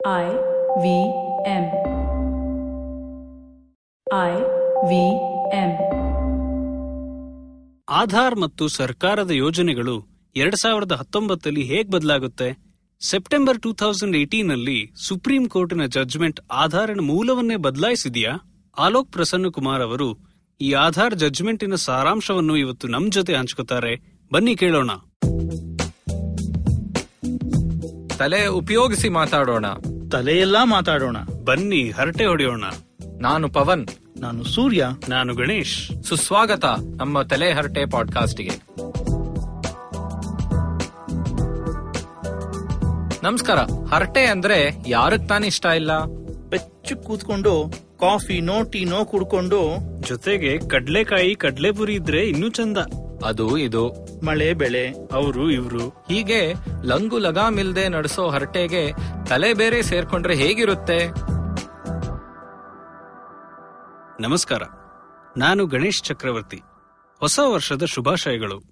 I V M. I V M. Aadhaar ಮತ್ತು ಸರ್ಕಾರದ ಯೋಜನೆಗಳು ಎರಡ್ ಸಾವಿರದ ಹತ್ತೊಂಬತ್ತಲ್ಲಿ ಹೇಗ್ ಬದಲಾಗುತ್ತೆ ಸೆಪ್ಟೆಂಬರ್ ಟೂ ತೌಸಂಡ್ ಏಟೀನ್ ಅಲ್ಲಿ ಸುಪ್ರೀಂ ಕೋರ್ಟಿನ ಜಡ್ಜ್ಮೆಂಟ್ ಆಧಾರನ ಮೂಲವನ್ನೇ ಬದಲಾಯಿಸಿದೆಯಾ ಆಲೋಕ್ ಪ್ರಸನ್ನ ಕುಮಾರ್ ಅವರು ಈ ಆಧಾರ್ ಜಡ್ಜ್ಮೆಂಟಿನ ಸಾರಾಂಶವನ್ನು ಇವತ್ತು ನಮ್ ಜೊತೆ ಹಂಚ್ಕೋತಾರೆ ಬನ್ನಿ ಕೇಳೋಣ ತಲೆ ಉಪಯೋಗಿಸಿ ಮಾತಾಡೋಣ. ತಲೆಯೆಲ್ಲಾ ಮಾತಾಡೋಣ. ಬನ್ನಿ ಹರಟೆ ಹೊಡೆಯೋಣ. ನಾನು ಪವನ್. ನಾನು ಸೂರ್ಯ. ನಾನು ಗಣೇಶ್. ಸುಸ್ವಾಗತ ನಮ್ಮ ತಲೆ ಹರಟೆ ಪಾಡ್ಕಾಸ್ಟ್ಗೆ. ನಮಸ್ಕಾರ. ಹರಟೆ ಅಂದ್ರೆ ಯಾರಕ್ ತಾನೇ ಇಷ್ಟ ಇಲ್ಲ? ಬೆಚ್ಚು ಕೂತ್ಕೊಂಡು ಕಾಫಿನೋ ಟೀನೋ ಕುಡ್ಕೊಂಡು. ಜೊತೆಗೆ ಕಡ್ಲೆಕಾಯಿ ಕಡ್ಲೆಪುರಿ ಇದ್ರೆ ಇನ್ನೂ ಚಂದ. ಅದು ಇದು. ಮಳೆ ಬೆಳೆ ಅವರು ಇವ್ರು. ಹೀಗೆ ಲಂಗು ಲಗಾಮಿಲ್ದೆ ನಡೆಸೋ ಹರಟೆಗೆ ತಲೆ ಬೇರೆ ಸೇರ್ಕೊಂಡ್ರೆ ಹೇಗಿರುತ್ತೆ? ನಮಸ್ಕಾರ. ನಾನು ಗಣೇಶ್ ಚಕ್ರವರ್ತಿ. ಹೊಸ ವರ್ಷದ ಶುಭಾಶಯಗಳು.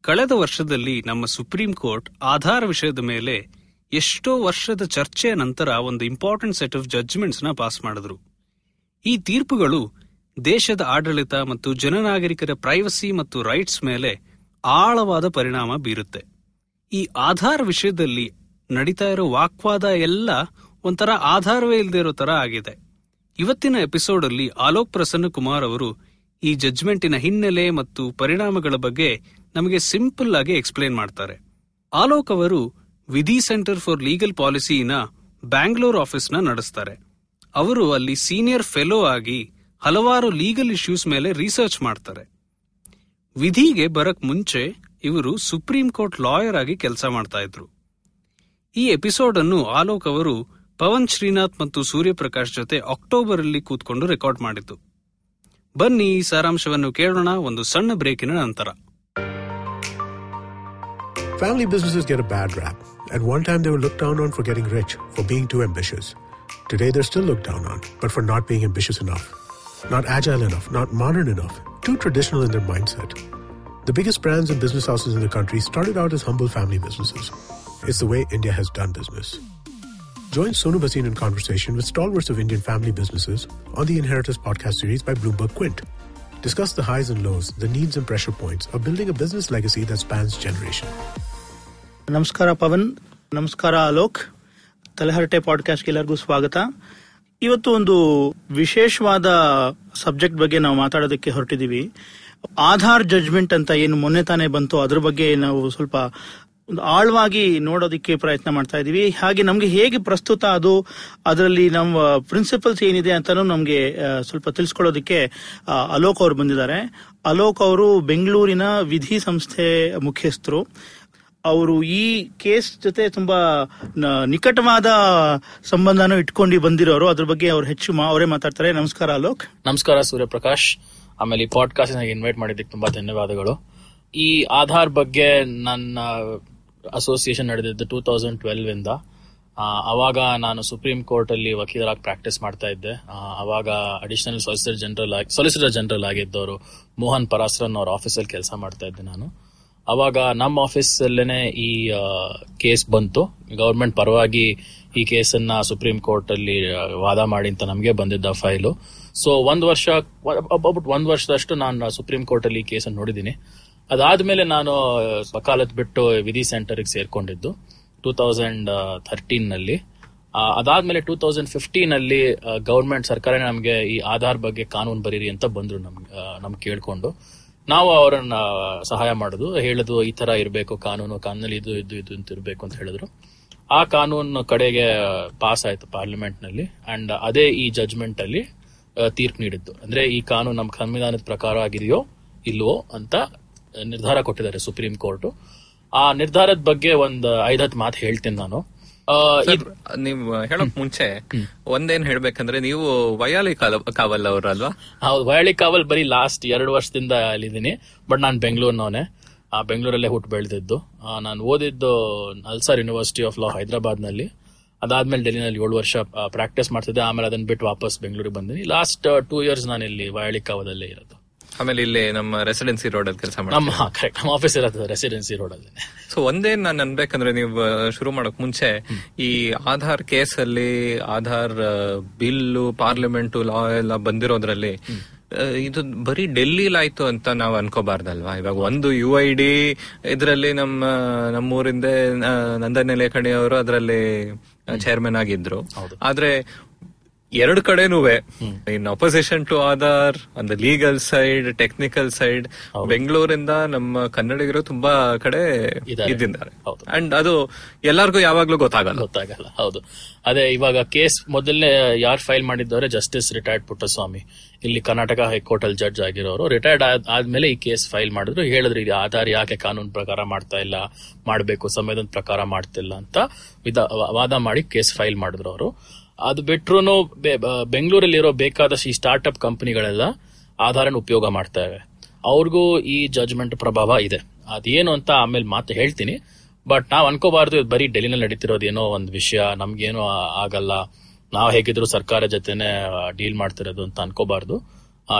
ಕಳೆದ ವರ್ಷದಲ್ಲಿ ನಮ್ಮ ಸುಪ್ರೀಂ ಕೋರ್ಟ್ ಆಧಾರ ವಿಷಯದ ಮೇಲೆ ಎಷ್ಟೋ ವರ್ಷದ ಚರ್ಚೆಯ ನಂತರ ಒಂದು ಇಂಪಾರ್ಟೆಂಟ್ ಸೆಟ್ ಆಫ್ ಜಡ್ಜ್ಮೆಂಟ್ಸ್ನ ಪಾಸ್ ಮಾಡಿದ್ರು. ಈ ತೀರ್ಪುಗಳು ದೇಶದ ಆಡಳಿತ ಮತ್ತು ಜನನಾಗರಿಕರ ಪ್ರೈವಸಿ ಮತ್ತು ರೈಟ್ಸ್ ಮೇಲೆ ಆಳವಾದ ಪರಿಣಾಮ ಬೀರುತ್ತೆ. ಈ ಆಧಾರ್ ವಿಷಯದಲ್ಲಿ ನಡೀತಾ ಇರೋ ವಾಕ್ವಾದ ಎಲ್ಲ ಒಂಥರ ಆಧಾರವೇ ಇಲ್ಲದೆ ಇರೋ ತರ ಆಗಿದೆ. ಇವತ್ತಿನ ಎಪಿಸೋಡ್ ಅಲ್ಲಿ ಆಲೋಕ್ ಪ್ರಸನ್ನ ಕುಮಾರ್ ಅವರು ಈ ಜಜ್ಮೆಂಟಿನ ಹಿನ್ನೆಲೆ ಮತ್ತು ಪರಿಣಾಮಗಳ ಬಗ್ಗೆ ನಮಗೆ ಸಿಂಪಲ್ ಆಗಿ ಎಕ್ಸ್ಪ್ಲೇನ್ ಮಾಡ್ತಾರೆ. ಆಲೋಕ್ ಅವರು ವಿಧಿ ಸೆಂಟರ್ ಫಾರ್ ಲೀಗಲ್ ಪಾಲಿಸಿನ ಬ್ಯಾಂಗ್ಳೂರ್ ಆಫೀಸ್ನ ನಡೆಸ್ತಾರೆ. ಅವರು ಅಲ್ಲಿ ಸೀನಿಯರ್ ಫೆಲೋ ಆಗಿ ಹಲವಾರು ಲೀಗಲ್ ಇಶ್ಯೂಸ್ ಮೇಲೆ ರಿಸರ್ಚ್ ಮಾಡ್ತಾರೆ ವಿಧಿಗೆ ಬರಕ್ ಮುಂಚೆ ಇವರು ಸುಪ್ರೀಂ ಕೋರ್ಟ್ ಲಾಯರ್ ಆಗಿ ಕೆಲಸ ಮಾಡ್ತಾ ಇದ್ರು ಈ ಎಪಿಸೋಡ್ ಅನ್ನು ಆಲೋಕ್ ಅವರು ಪವನ್ ಶ್ರೀನಾಥ್ ಮತ್ತು ಸೂರ್ಯಪ್ರಕಾಶ್ ಜೊತೆ ಅಕ್ಟೋಬರ್ ಅಲ್ಲಿ ಕೂತ್ಕೊಂಡು ರೆಕಾರ್ಡ್ ಮಾಡಿದ್ದು ಬನ್ನಿ ಈ ಸಾರಾಂಶವನ್ನು ಕೇಳೋಣ ಒಂದು ಸಣ್ಣ ಬ್ರೇಕಿನ ನಂತರ Family businesses get a bad rap. At one time, they were looked down on for getting rich, for being too ambitious. Today, they're still looked down on, but for not being ambitious enough. Not agile enough, not modern enough, too traditional in their mindset. The biggest brands and business houses in the country started out as humble family businesses. It's the way India has done business. Join Sonu Basin in conversation with stalwarts of Indian family businesses on the Inheritors podcast series by Bloomberg Quint. Discuss the highs and lows, the needs and pressure points of building a business legacy that spans generation. ನಮಸ್ಕಾರ ಪವನ್ ನಮಸ್ಕಾರ ಅಲೋಕ್ ತಲೆಹರಟೆ ಪಾಡ್ಕಾಸ್ಟ್ಗೆ ಎಲ್ಲರಿಗೂ ಸ್ವಾಗತ ಇವತ್ತು ಒಂದು ವಿಶೇಷವಾದ subject ಬಗ್ಗೆ ನಾವು ಮಾತಾಡೋದಕ್ಕೆ ಹೊರಟಿದೀವಿ ಆಧಾರ್ ಜಡ್ಜ್ಮೆಂಟ್ ಅಂತ ಏನು ಮೊನ್ನೆ ತಾನೇ ಬಂತು. ಅದ್ರ ಬಗ್ಗೆ ನಾವು ಸ್ವಲ್ಪ ಒಂದು ಆಳವಾಗಿ ನೋಡೋದಕ್ಕೆ ಪ್ರಯತ್ನ ಮಾಡ್ತಾ ಇದೀವಿ ಹಾಗೆ ನಮ್ಗೆ ಹೇಗೆ ಪ್ರಸ್ತುತ ಅದು, ಅದರಲ್ಲಿ ನಮ್ಮ ಪ್ರಿನ್ಸಿಪಲ್ಸ್ ಏನಿದೆ ಅಂತಾನು ನಮ್ಗೆ ಸ್ವಲ್ಪ ತಿಳಿಸ್ಕೊಳ್ಳೋದಕ್ಕೆ ಅಲೋಕ್ ಅವರು ಬಂದಿದ್ದಾರೆ. ಅಲೋಕ್ ಅವರು ಬೆಂಗಳೂರಿನ ವಿಧಿ ಸಂಸ್ಥೆ ಮುಖ್ಯಸ್ಥರು. ಅವರು ಈ ಕೇಸ್ ಜೊತೆ ತುಂಬಾ ನಿಕಟವಾದ ಸಂಬಂಧನ ಇಟ್ಕೊಂಡು ಬಂದಿರೋರು. ಅದ್ರ ಬಗ್ಗೆ ಅವ್ರು ಹೆಚ್ಚು ಅವರೇ ಮಾತಾಡ್ತಾರೆ. ನಮಸ್ಕಾರ, ಅಲೋಕ್. ನಮಸ್ಕಾರ, ಸೂರ್ಯಪ್ರಕಾಶ್. ಆಮೇಲೆ ಈ ಪಾಡ್ಕಾಸ್ಟ್ ನನಗೆ ಇನ್ವೈಟ್ ಮಾಡಿದ್ದಕ್ಕೆ ತುಂಬಾ ಧನ್ಯವಾದಗಳು. ಈ ಆಧಾರ್ ಬಗ್ಗೆ ನನ್ನ ಅಸೋಸಿಯೇಷನ್ ನಡೆದಿದ್ದು ಟೂ ತೌಸಂಡ್ ಟ್ವೆಲ್ವ್ ಇಂದ. ಅವಾಗ ನಾನು ಸುಪ್ರೀಂ ಕೋರ್ಟ್ ಅಲ್ಲಿ ವಕೀಲರಾಗಿ ಪ್ರಾಕ್ಟೀಸ್ ಮಾಡ್ತಾ ಇದ್ದೆ. ಅವಾಗ ಅಡಿಷನಲ್ ಸಾಲಿಸಿಟರ್ ಜನರಲ್ ಆಗಿ ಸಾಲಿಸಿಟರ್ ಜನರಲ್ ಆಗಿದ್ದವರು ಮೋಹನ್ ಪರಾಸ್ರನ್ ಅವ್ರ ಆಫೀಸಲ್ಲಿ ಕೆಲಸ ಮಾಡ್ತಾ ಇದ್ದೆ ನಾನು. ಅವಾಗ ನಮ್ಮ ಆಫೀಸ್ ಅಲ್ಲೇನೆ ಈ ಕೇಸ್ ಬಂತು. ಗೌರ್ಮೆಂಟ್ ಪರವಾಗಿ ಈ ಕೇಸನ್ನ ಸುಪ್ರೀಂ ಕೋರ್ಟ್ ಅಲ್ಲಿ ವಾದ ಮಾಡಿ ಅಂತ ನಮಗೆ ಬಂದಿದ್ದ ಫೈಲು. ಸೊ, ಒಂದ್ ವರ್ಷ ಅಬೌಟ್ ಒಂದ್ ವರ್ಷದಷ್ಟು ನಾನು ಸುಪ್ರೀಂ ಕೋರ್ಟ್ ಅಲ್ಲಿ ಈ ಕೇಸನ್ನು ನೋಡಿದೀನಿ ಅದಾದ್ಮೇಲೆ ನಾನು, ವಕಾಲತ್ ಬಿಟ್ಟು ವಿಧಿ ಸೆಂಟರ್ಗೆ ಸೇರ್ಕೊಂಡಿದ್ದು, ಟೂ ತೌಸಂಡ್ ಥರ್ಟೀನ್ನಲ್ಲಿ ಅದಾದ್ಮೇಲೆ ಟೂ ತೌಸಂಡ್ ಫಿಫ್ಟೀನ್ ಅಲ್ಲಿ ಗವರ್ಮೆಂಟ್ ಸರ್ಕಾರ ನಮಗೆ ಈ ಆಧಾರ್ ಬಗ್ಗೆ ಕಾನೂನು ಬರೀರಿ ಅಂತ ಬಂದ್ರು ನಮ್ಗೆ ನಮ್ಗೆ ಕೇಳ್ಕೊಂಡು. ನಾವು ಅವರನ್ನ ಸಹಾಯ ಮಾಡುದು, ಹೇಳುದು, ಈ ತರ ಇರಬೇಕು, ಕಾನೂನು, ಕಾನೂನಲ್ಲಿ ಇದು ಇದು ಇದು ಅಂತ ಇರಬೇಕು ಅಂತ ಹೇಳಿದ್ರು. ಆ ಕಾನೂನು ಕಡೆಗೆ ಪಾಸ್ ಆಯ್ತು ಪಾರ್ಲಿಮೆಂಟ್ನಲ್ಲಿ ಅಂಡ್ ಅದೇ ಈ ಜಜ್ಮೆಂಟ್ ಅಲ್ಲಿ ತೀರ್ಪು ನೀಡಿದ್ದು. ಅಂದ್ರೆ ಈ ಕಾನೂನು ನಮ್ಮ ಸಂವಿಧಾನದ ಪ್ರಕಾರ ಆಗಿದೆಯೋ, ಇಲ್ವೋ ಅಂತ ನಿರ್ಧಾರ ಕೊಟ್ಟಿದ್ದಾರೆ ಸುಪ್ರೀಂ ಕೋರ್ಟ್. ಆ ನಿರ್ಧಾರದ ಬಗ್ಗೆ ಒಂದು ಐದತ್ತು ಮಾತು ಹೇಳ್ತೀನಿ ನಾನು. ನೀವು ಹೇಳಕ್ ಮುಂಚೆ ಒಂದೇನ್ ಹೇಳ್ಬೇಕಂದ್ರೆ ನೀವು ವಯಾಲಿ ಕಾವಲ್ ಕಾವಲ್ ಅವರಲ್ವಾ ಹೌದು ವಯಾಲಿ ಕಾವಲ್ ಬರೀ ಲಾಸ್ಟ್ ಎರಡು ವರ್ಷದಿಂದ ಅಲ್ಲಿದ್ದೀನಿ. ಬಟ್ ನಾನು ಬೆಂಗಳೂರಿನವನೇ. ಆ ಬೆಂಗಳೂರಲ್ಲೇ ಹುಟ್ಟು ಬೆಳೆದಿದ್ದು. ನಾನು ಓದಿದ್ದು ನಲ್ಸಾರ್ ಯೂನಿವರ್ಸಿಟಿ ಆಫ್ ಲಾ ಹೈದರಾಬಾದ್ನಲ್ಲಿ ಅದಾದ್ಮೇಲೆ ಡೆಲ್ಲಿನಲ್ಲಿ ಏಳು ವರ್ಷ ಪ್ರಾಕ್ಟೀಸ್ ಮಾಡ್ತಿದ್ದೆ. ಆಮೇಲೆ ಅದನ್ನ ಬಿಟ್ಟು ವಾಪಸ್ ಬೆಂಗಳೂರಿಗೆ ಬಂದಿನಿ. ಲಾಸ್ಟ್ ಟೂ ಇಯರ್ಸ್ ನಾನು ಇಲ್ಲಿ ವಯಾಳಿ ಕಾವಲಲ್ಲೇ ಇರೋದು. ಆಮೇಲೆ ಇಲ್ಲಿ ನಮ್ಮ ರೆಸಿಡೆನ್ಸಿ ರೋಡ್ ಅಲ್ಲಿ ಕೆಲಸ ನಮ್ಮ ಕರೆಕ್ಟ್ ನಮ್ಮ ಆಫೀಸ್ ಇರೋದು ರೆಸಿಡೆನ್ಸಿ ರೋಡ್ ಅಲ್ಲಿ. ಸೊ ಒಂದೇ ನಾನು ಅನ್ಬೇಕಂದ್ರೆ ನೀವು ಶುರು ಮಾಡಕ್ ಮುಂಚೆ ಈ ಆಧಾರ್ ಕೇಸ್ ಅಲ್ಲಿ ಆಧಾರ್ ಬಿಲ್ ಪಾರ್ಲಿಮೆಂಟ್ ಲಾ ಎಲ್ಲ ಬಂದಿರೋದ್ರಲ್ಲಿ ಇದು ಬರೀ ಡೆಲ್ಲಿಲಾಯ್ತು ಅಂತ ನಾವು ಅನ್ಕೋಬಾರ್ದಲ್ವಾ? ಇವಾಗ ಒಂದು ಯು ಐ ಡಿ ಇದರಲ್ಲಿ ನಮ್ಮ ನಮ್ಮೂರಿಂದ ನಂದನ್ ನಂದನೆ ಲೇಖಣಿ ಅವರು ಅದರಲ್ಲಿ ಚೇರ್ಮನ್ ಆಗಿದ್ರು. ಆದ್ರೆ ಎರಡು ಕಡೆನೂ in opposition to Aadhaar on the legal side technical side ಬೆಂಗಳೂರಿಂದ ನಮ್ಮ ಕನ್ನಡಿಗರು ತುಂಬಾ ಕಡೆ. ಇದ್ದಿದ್ದಾರೆ. ಹೌದು. ಅಂಡ್ ಅದು ಎಲ್ಲರಿಗೂ ಯಾವಾಗ್ಲೂ ಗೊತ್ತಾಗಲ್ಲ. ಗೊತ್ತಾಗಲ್ಲ ಹೌದು. ಅದೇ ಇವಾಗ ಕೇಸ್ ಮೊದಲನೇ ಯಾರು ಫೈಲ್ ಮಾಡಿದ್ದವರೇ? Justice retired Puttaswamy. ಇಲ್ಲಿ ಕರ್ನಾಟಕ ಹೈಕೋರ್ಟ್ ಅಲ್ಲಿ ಜಡ್ಜ್ ಆಗಿರೋರು ರಿಟೈರ್ಡ್ ಆದ್ಮೇಲೆ ಈ ಕೇಸ್ ಫೈಲ್ ಮಾಡಿದ್ರು. ಹೇಳಿದ್ರು ಇದು ಆಧಾರ್ ಯಾಕೆ ಕಾನೂನು ಪ್ರಕಾರ ಮಾಡ್ತಾ ಇಲ್ಲ? ಮಾಡಬೇಕು ಸಂವಿಧಾನ ಪ್ರಕಾರ ಮಾಡ್ತಿಲ್ಲ? ಅಂತ ವಿಧ ವಾದ ಮಾಡಿ ಕೇಸ್ ಫೈಲ್ ಮಾಡಿದ್ರು ಅವರು. ಅದು ಬಿಟ್ರು ಬೆಂಗಳೂರಲ್ಲಿರೋ ಬೇಕಾದಷ್ಟು ಈ ಸ್ಟಾರ್ಟ್ಅಪ್ ಕಂಪನಿಗಳೆಲ್ಲ ಆಧಾರನ ಉಪಯೋಗ ಮಾಡ್ತಾ ಇವೆ. ಅವ್ರಿಗೂ ಈ ಜಜ್ಮೆಂಟ್ ಪ್ರಭಾವ ಇದೆ. ಅದೇನು ಅಂತ ಆಮೇಲೆ ಮಾತು ಹೇಳ್ತೀನಿ. ಬಟ್ ನಾವು ಅನ್ಕೋಬಾರ್ದು ಇದು ಬರೀ ಡೆಲ್ಲಿನಲ್ಲಿ ನಡೀತಿರೋದು ಏನೋ ಒಂದು ವಿಷಯ, ನಮ್ಗೇನು ಆಗಲ್ಲ. ನಾವು ಹೇಗಿದ್ರು ಸರ್ಕಾರ ಜೊತೆನೆ ಡೀಲ್ ಮಾಡ್ತಿರೋದು ಅಂತ ಅನ್ಕೋಬಾರ್ದು.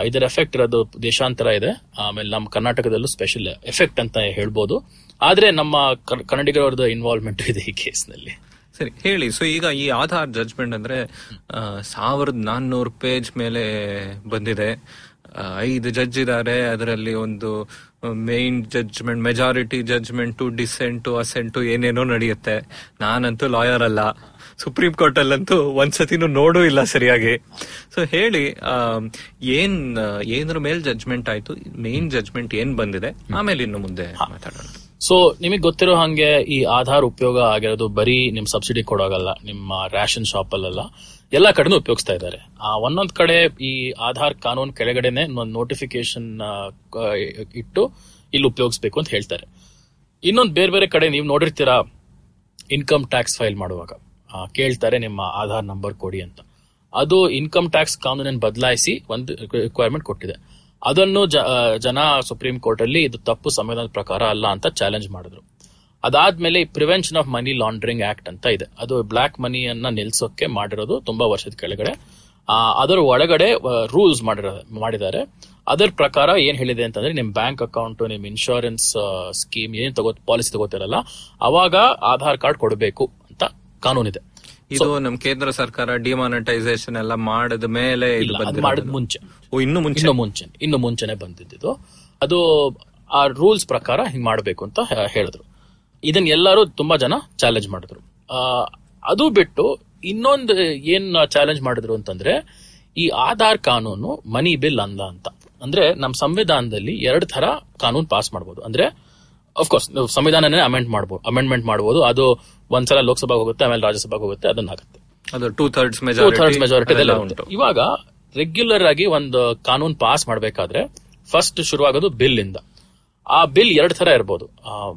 ಇದರ ಎಫೆಕ್ಟ್ ಇರೋದು ದೇಶಾಂತರ ಇದೆ. ಆಮೇಲೆ ನಮ್ಮ ಕರ್ನಾಟಕದಲ್ಲೂ ಸ್ಪೆಷಲ್ ಎಫೆಕ್ಟ್ ಅಂತ ಹೇಳ್ಬೋದು. ಆದ್ರೆ ನಮ್ಮ ಕನ್ನಡಿಗರವ್ರದ್ದು ಇನ್ವಾಲ್ವ್ಮೆಂಟ್ ಇದೆ ಈ ಕೇಸ್ನಲ್ಲಿ ಸರಿ ಹೇಳಿ. ಸೊ ಈಗ ಈ ಆಧಾರ್ ಜಜ್ಮೆಂಟ್ ಅಂದ್ರೆ ಸಾವಿರದ ನಾನ್ನೂರು ಪೇಜ್ ಮೇಲೆ ಬಂದಿದೆ. ಐದು ಜಡ್ಜ್ ಇದ್ದಾರೆ. ಅದರಲ್ಲಿ ಒಂದು main judgement majority judgement dissent assent ಏನೇನೋ ನಡೆಯುತ್ತೆ. ನಾನಂತೂ ಲಾಯರ್ ಅಲ್ಲ. ಸುಪ್ರೀಂ ಕೋರ್ಟ್ ಅಲ್ಲಂತೂ ಒಂದ್ಸತಿನೂ ನೋಡೂ ಇಲ್ಲ ಸರಿಯಾಗಿ. ಸೊ ಹೇಳಿ ಏನ್ ಏನರ ಮೇಲ್ ಜಡ್ಜ್ಮೆಂಟ್ ಆಯ್ತು? ಮೇನ್ ಜಜ್ಮೆಂಟ್ ಏನ್ ಬಂದಿದೆ? ಆಮೇಲೆ ಇನ್ನು ಮುಂದೆ ಮಾತಾಡೋಣ. ಸೊ ನಿಮಗೆ ಗೊತ್ತಿರೋ ಹಂಗೆ ಈ ಆಧಾರ್ ಉಪಯೋಗ ಆಗಿರೋದು ಬರೀ ನಿಮ್ ಸಬ್ಸಿಡಿ ಕೊಡೋಗಲ್ಲ ನಿಮ್ಮ ರೇಷನ್ ಶಾಪ್ ಅಲ್ಲೆಲ್ಲ ಎಲ್ಲಾ ಕಡೆನೂ ಉಪಯೋಗಿಸ್ತಾ ಇದ್ದಾರೆ. ಆ, ಒಂದೊಂದ್ ಕಡೆ ಈ ಆಧಾರ್ ಕಾನೂನು ಕೆಳಗಡೆನೆ ಒಂದು ನೋಟಿಫಿಕೇಶನ್ ಇಟ್ಟು ಇಲ್ಲಿ ಉಪಯೋಗಿಸ್ಬೇಕು ಅಂತ ಹೇಳ್ತಾರೆ. ಇನ್ನೊಂದು ಬೇರೆ ಬೇರೆ ಕಡೆ ನೀವು ನೋಡಿರ್ತೀರಾ ಇನ್ಕಮ್ ಟ್ಯಾಕ್ಸ್ ಫೈಲ್ ಮಾಡುವಾಗ. ಕೇಳ್ತಾರೆ ನಿಮ್ಮ ಆಧಾರ್ ನಂಬರ್ ಕೊಡಿ ಅಂತ. ಅದು ಇನ್ಕಮ್ ಟ್ಯಾಕ್ಸ್ ಕಾನೂನನ್ನು ಬದಲಾಯಿಸಿ ಒಂದು ರಿಕ್ವೈರ್ಮೆಂಟ್ ಕೊಟ್ಟಿದೆ. ಅದನ್ನು ಜನ ಸುಪ್ರೀಂ ಕೋರ್ಟ್ ಅಲ್ಲಿ ಇದು ತಪ್ಪು ಸಂವಿಧಾನದ ಪ್ರಕಾರ ಅಲ್ಲ ಅಂತ ಚಾಲೆಂಜ್ ಮಾಡಿದ್ರು. ಅದಾದ್ಮೇಲೆ prevention of money laundering act ಅಂತ ಇದೆ. ಅದು ಬ್ಲಾಕ್ ಮನಿಯನ್ನ ನಿಲ್ಸೋಕೆ ಮಾಡಿರೋದು ತುಂಬಾ ವರ್ಷದ ಕೆಳಗಡೆ. ಅದರ ಒಳಗಡೆ ರೂಲ್ಸ್ ಮಾಡಿರೋ, ಮಾಡಿದ್ದಾರೆ. ಅದರ ಪ್ರಕಾರ ಏನ್ ಹೇಳಿದೆ ಅಂತಂದ್ರೆ ನಿಮ್ ಬ್ಯಾಂಕ್ ಅಕೌಂಟ್ ನಿಮ್ ಇನ್ಶೂರೆನ್ಸ್ ಸ್ಕೀಮ್ ಏನ್ ತಗೋ ಪಾಲಿಸಿ ತಗೋತಿರಲ್ಲ, ಅವಾಗ ಆಧಾರ್ ಕಾರ್ಡ್ ಕೊಡಬೇಕು ಅಂತ ಕಾನೂನಿದೆ. ಇದು ನಮ್ ಕೇಂದ್ರ ಸರ್ಕಾರ ಡಿಮಾನಿಟೈಸೇಷನ್ ಎಲ್ಲ ಮಾಡಿದ ಮೇಲೆ ಮಾಡಿದ ಮುಂಚೆ. ಓ ಇನ್ನು ಮುಂಚೆ? ಇನ್ನು ಮುಂಚೆ. ಇನ್ನು ಮುಂಚೆನೆ ಬಂದಿದ್ದು ಅದು ಆ ರೂಲ್ಸ್ ಪ್ರಕಾರ ಹಿಂಗ್ ಮಾಡಬೇಕು ಅಂತ ಹೇಳಿದ್ರು. ಇದನ್ನ ಎಲ್ಲರೂ ತುಂಬಾ ಜನ ಚಾಲೆಂಜ್ ಮಾಡಿದ್ರು. ಅದು ಬಿಟ್ಟು ಇನ್ನೊಂದು ಏನ್ ಚಾಲೆಂಜ್ ಮಾಡಿದ್ರು ಅಂತಂದ್ರೆ ಈ ಆಧಾರ್ ಕಾನೂನು ಮನಿ ಬಿಲ್ ಅಂದ ಅಂತ. ಅಂದ್ರೆ ನಮ್ಮ ಸಂವಿಧಾನದಲ್ಲಿ ಎರಡು ತರ ಕಾನೂನು ಪಾಸ್ ಮಾಡಬಹುದು ಅಂದ್ರೆ ಅಫ್ಕೋರ್ಸ್ ಸಂವಿಧಾನನೇ ಅಮೆಂಡ್ ಮಾಡಬಹುದು ಅಮೆಂಡ್ಮೆಂಟ್ ಮಾಡಬಹುದು ಅದು ಒಂದ್ಸಲ ಲೋಕಸಭೆಗೆ ಹೋಗುತ್ತೆ ಆಮೇಲೆ ರಾಜ್ಯಸಭೆಗೆ ಹೋಗುತ್ತೆ ಅದನ್ನ ಆಗುತ್ತೆ ಅದು ಟೂ ಥರ್ಡ್ಸ್ ಮೆಜಾರಿಟಿ ಇವಾಗ ರೆಗ್ಯುಲರ್ ಆಗಿ ಒಂದು ಕಾನೂನು ಪಾಸ್ ಮಾಡಬೇಕಾದ್ರೆ ಫಸ್ಟ್ ಶುರುವಾಗೋದು ಬಿಲ್ ಇಂದ. ಆ ಬಿಲ್ ಎರಡ್ ತರ ಇರ್ಬೋದು.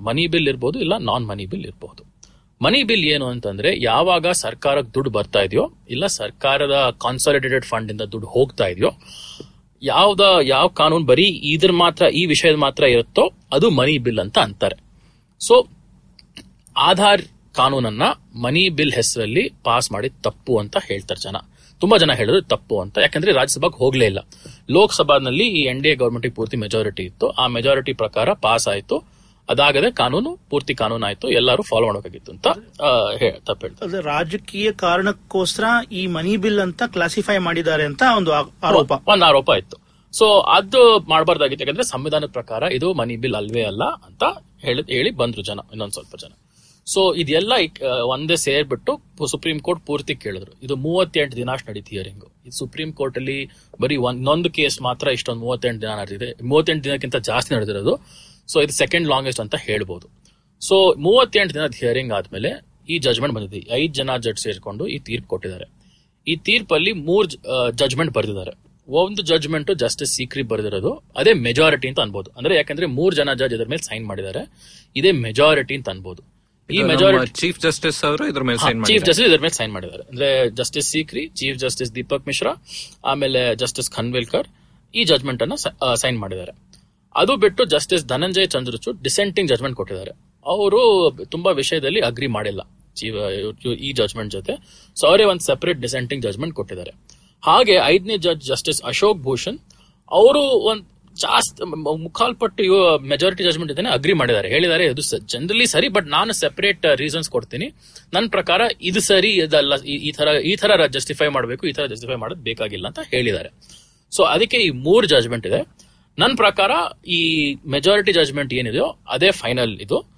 ಮನಿ ಬಿಲ್ ಇರಬಹುದು ಇಲ್ಲ ನಾನ್ ಮನಿ ಬಿಲ್ ಇರಬಹುದು ಮನಿ ಬಿಲ್ ಏನು ಅಂತಂದ್ರೆ ಯಾವಾಗ ಸರ್ಕಾರಕ್ಕೆ ದುಡ್ಡು ಬರ್ತಾ ಇದೆಯೋ ಇಲ್ಲ ಸರ್ಕಾರದ ಕಾನ್ಸಾಲಿಡೇಟೆಡ್ ಫಂಡ್ ಇಂದ ದುಡ್ಡು ಹೋಗ್ತಾ ಇದೆಯೋ ಯಾವ್ದ ಯಾವ ಕಾನೂನು ಬರೀ ಇದ್ರ ಮಾತ್ರ ಈ ವಿಷಯದ ಮಾತ್ರ ಇರುತ್ತೋ ಅದು ಮನಿ ಬಿಲ್ ಅಂತ ಅಂತಾರೆ. ಸೊ ಆಧಾರ್ ಕಾನೂನನ್ನ ಮನಿ ಬಿಲ್ ಹೆಸರಲ್ಲಿ ಪಾಸ್ ಮಾಡಿ ತಪ್ಪು ಅಂತ ಹೇಳ್ತಾರೆ ಜನ. ತುಂಬಾ ಜನ ಹೇಳಿದ್ರು ತಪ್ಪು ಅಂತ. ಯಾಕಂದ್ರೆ ರಾಜ್ಯಸಭೆಗೆ ಹೋಗ್ಲೇ ಇಲ್ಲ. ಲೋಕಸಭಾನಲ್ಲಿ ಈ ಎನ್ ಡಿ ಎ ಗವರ್ಮೆಂಟ್ ಪೂರ್ತಿ ಮೆಜಾರಿಟಿ ಇತ್ತು. ಆ ಮೆಜಾರಿಟಿ ಪ್ರಕಾರ ಪಾಸ್ ಆಯ್ತು. ಅದಾಗದೆ ಕಾನೂನು ಪೂರ್ತಿ ಕಾನೂನು ಆಯ್ತು. ಎಲ್ಲರೂ ಫಾಲೋ ಮಾಡಬೇಕಾಗಿತ್ತು ಅಂತ ತಪ್ಪು ಹೇಳ್ತಾರೆ. ರಾಜಕೀಯ ಕಾರಣಕ್ಕೋಸ್ಕರ ಈ ಮನಿ ಬಿಲ್ ಅಂತ ಕ್ಲಾಸಿಫೈ ಮಾಡಿದ್ದಾರೆ ಅಂತ ಒಂದು ಆರೋಪ. ಒಂದು ಆರೋಪ ಇತ್ತು. ಸೊ ಅದು ಮಾಡಬಾರ್ದಾಗಿತ್ತು. ಯಾಕಂದ್ರೆ ಸಂವಿಧಾನದ ಪ್ರಕಾರ ಇದು ಮನಿ ಬಿಲ್ ಅಲ್ವೇ ಅಲ್ಲ ಅಂತ ಹೇಳಿ ಹೇಳಿ ಬಂದ್ರು ಜನ ಇನ್ನೊಂದ್ ಸ್ವಲ್ಪ ಜನ. ಸೊ ಇದೆಲ್ಲ ಒಂದೇ ಸೇರ್ಬಿಟ್ಟು ಸುಪ್ರೀಂ ಕೋರ್ಟ್ ಪೂರ್ತಿ ಕೇಳಿದ್ರು. ಇದು ಮೂವತ್ತೆಂಟು ದಿನ ಅಷ್ಟು ನಡೀತಿ ಹಿಯರಿಂಗ್ ಇದು ಸುಪ್ರೀಂ ಕೋರ್ಟ್ ಅಲ್ಲಿ ಬರೀ ಒಂದೊಂದು ಕೇಸ್ ಮಾತ್ರ ಇಷ್ಟೊಂದು ಮೂವತ್ತೆಂಟು ದಿನ ನಡೆದಿದೆ. ಮೂವತ್ತೆಂಟು ದಿನಕ್ಕಿಂತ ಜಾಸ್ತಿ ನಡೆದಿರೋದು. ಸೊ ಇದು ಸೆಕೆಂಡ್ ಲಾಂಗೆಸ್ಟ್ ಅಂತ ಹೇಳ್ಬೋದು. ಸೊ ಮೂವತ್ತೆಂಟು ದಿನದ ಹಿಯರಿಂಗ್ ಆದ್ಮೇಲೆ ಈ ಜಜ್ಮೆಂಟ್ ಬಂದಿದೆ. ಐದು ಜನ ಜಡ್ಜ್ ಸೇರ್ಕೊಂಡು ಈ ತೀರ್ಪು ಕೊಟ್ಟಿದ್ದಾರೆ. ಈ ತೀರ್ಪಲ್ಲಿ ಮೂರ್ ಜಜ್ಮೆಂಟ್ ಬರೆದಿದ್ದಾರೆ. ಒಂದು ಜಜ್ಮೆಂಟ್ ಜಸ್ಟಿಸ್ ಸೀಕ್ರಿ ಬರೆದಿರೋದು. ಅದೇ ಮೆಜಾರಿಟಿ ಅಂತ ಅನ್ಬೋದು. ಅಂದ್ರೆ ಯಾಕಂದ್ರೆ ಮೂರ್ ಜನ ಜಡ್ಜ್ ಇದ್ರ ಮೇಲೆ ಸೈನ್ ಮಾಡಿದ್ದಾರೆ. ಇದೇ ಮೆಜಾರಿಟಿ ಅಂತ ಅನ್ಬೋದು. ಈ ಮೆಜಾರಿಟಿ ಚೀಫ್ ಜಸ್ಟಿಸ್ ಅವರು ಇದ್ರ ಮೇಲೆ ಸೈನ್ ಚೀಫ್ ಜಸ್ಟಿಸ್ ಇದ್ರ ಮೇಲೆ ಸೈನ್ ಮಾಡಿದ್ದಾರೆ. ಅಂದ್ರೆ justice Sikri chief justice Deepak Mishra ಆಮೇಲೆ ಜಸ್ಟಿಸ್ ಖನ್ವಿಲ್ಕರ್ ಈ ಜಜ್ಮೆಂಟ್ ಅನ್ನ ಸೈನ್ ಮಾಡಿದ್ದಾರೆ. ಅದು ಬಿಟ್ಟು justice Dhananjay Chandrachud dissenting judgement ಕೊಟ್ಟಿದ್ದಾರೆ. ಅವರು ತುಂಬಾ ವಿಷಯದಲ್ಲಿ ಅಗ್ರಿ ಮಾಡಿಲ್ಲ ಈ ಜಜ್ಮೆಂಟ್ ಜೊತೆ. ಸೊ ಅವರೇ ಒಂದು ಸೆಪರೇಟ್ ಡಿಸೆಂಟಿಂಗ್ ಜಜ್ಮೆಂಟ್ ಕೊಟ್ಟಿದ್ದಾರೆ. ಹಾಗೆ ಐದನೇ ಜಡ್ಜ್ ಜಸ್ಟಿಸ್ ಅಶೋಕ್ ಭೂಷಣ್ ಅವರು ಒಂದ್ ಜಾಸ್ತಿ ಮ- ಮುಕ್ಕಾಲ್ಪಟ್ಟು ಇವ ಮೆಜಾರಿಟಿ ಜಜ್ಮೆಂಟ್ ಇದನ್ನ ಅಗ್ರಿ ಮಾಡಿದ್ದಾರೆ. ಹೇಳಿದ್ದಾರೆ, ಇದು ಜನರಲಿ ಸರಿ ಬಟ್ ನಾನು ಸೆಪರೇಟ್ ರೀಸನ್ಸ್ ಕೊಡ್ತೀನಿ. ನನ್ನ ಪ್ರಕಾರ ಇದು ಸರಿ, ಇದಲ್ಲ, ಈ- ತರ ಈ ತರ ಜಸ್ಟಿಫೈ ಮಾಡಬೇಕು, ಈ ತರ ಜಸ್ಟಿಫೈ ಮಾಡೋದು ಬೇಕಾಗಿಲ್ಲ ಅಂತ ಹೇಳಿದ್ದಾರೆ. ಸೊ ಅದಕ್ಕೆ ಈ ಮೂರು ಜಜ್ಮೆಂಟ್ ಇದೆ. ನನ್ನ ಪ್ರಕಾರ ಈ ಮೆಜಾರಿಟಿ ಜಜ್ಮೆಂಟ್ ಏನಿದೆಯೋ, ಅದೇ ಫೈನಲ್ ಇದು.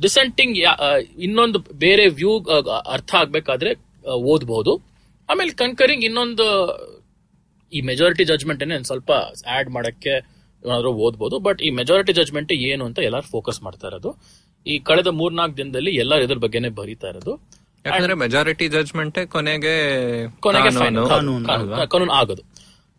ಡಿಸೆಂಟಿಂಗ್ ಇನ್ನೊಂದು ಬೇರೆ ವ್ಯೂ ಅರ್ಥ ಆಗ್ಬೇಕಾದ್ರೆ ಓದಬಹುದು ಓದ್ಬಹುದು ಆಮೇಲೆ ಕನ್ಕರಿಂಗ್ ಇನ್ನೊಂದು ಈ ಮೆಜಾರಿಟಿ ಜಜ್ಮೆಂಟ್ ಏನೇ ಸ್ವಲ್ಪ ಆಡ್ ಮಾಡಕ್ಕೆ ಏನಾದ್ರು ಓದ್ಬೋದು ಬಟ್ ಈ ಮೆಜಾರಿಟಿ ಜಜ್ಮೆಂಟ್ ಏನು ಅಂತ ಎಲ್ಲರೂ ಫೋಕಸ್ ಮಾಡ್ತಾ ಇರೋದು. ಈ ಕಳೆದ ಮೂರ್ನಾಲ್ಕು ದಿನದಲ್ಲಿ ಎಲ್ಲರೂ ಇದ್ರ ಬಗ್ಗೆನೆ ಬರೀತಾ ಇರೋದು. ಯಾಕಂದ್ರೆ ಮೆಜಾರಿಟಿ ಜಜ್ಮೆಂಟ್ ಕೊನೆಗೆ ಕೊನೆಗೆ ಕಾನೂನು. ಆಗೋದು.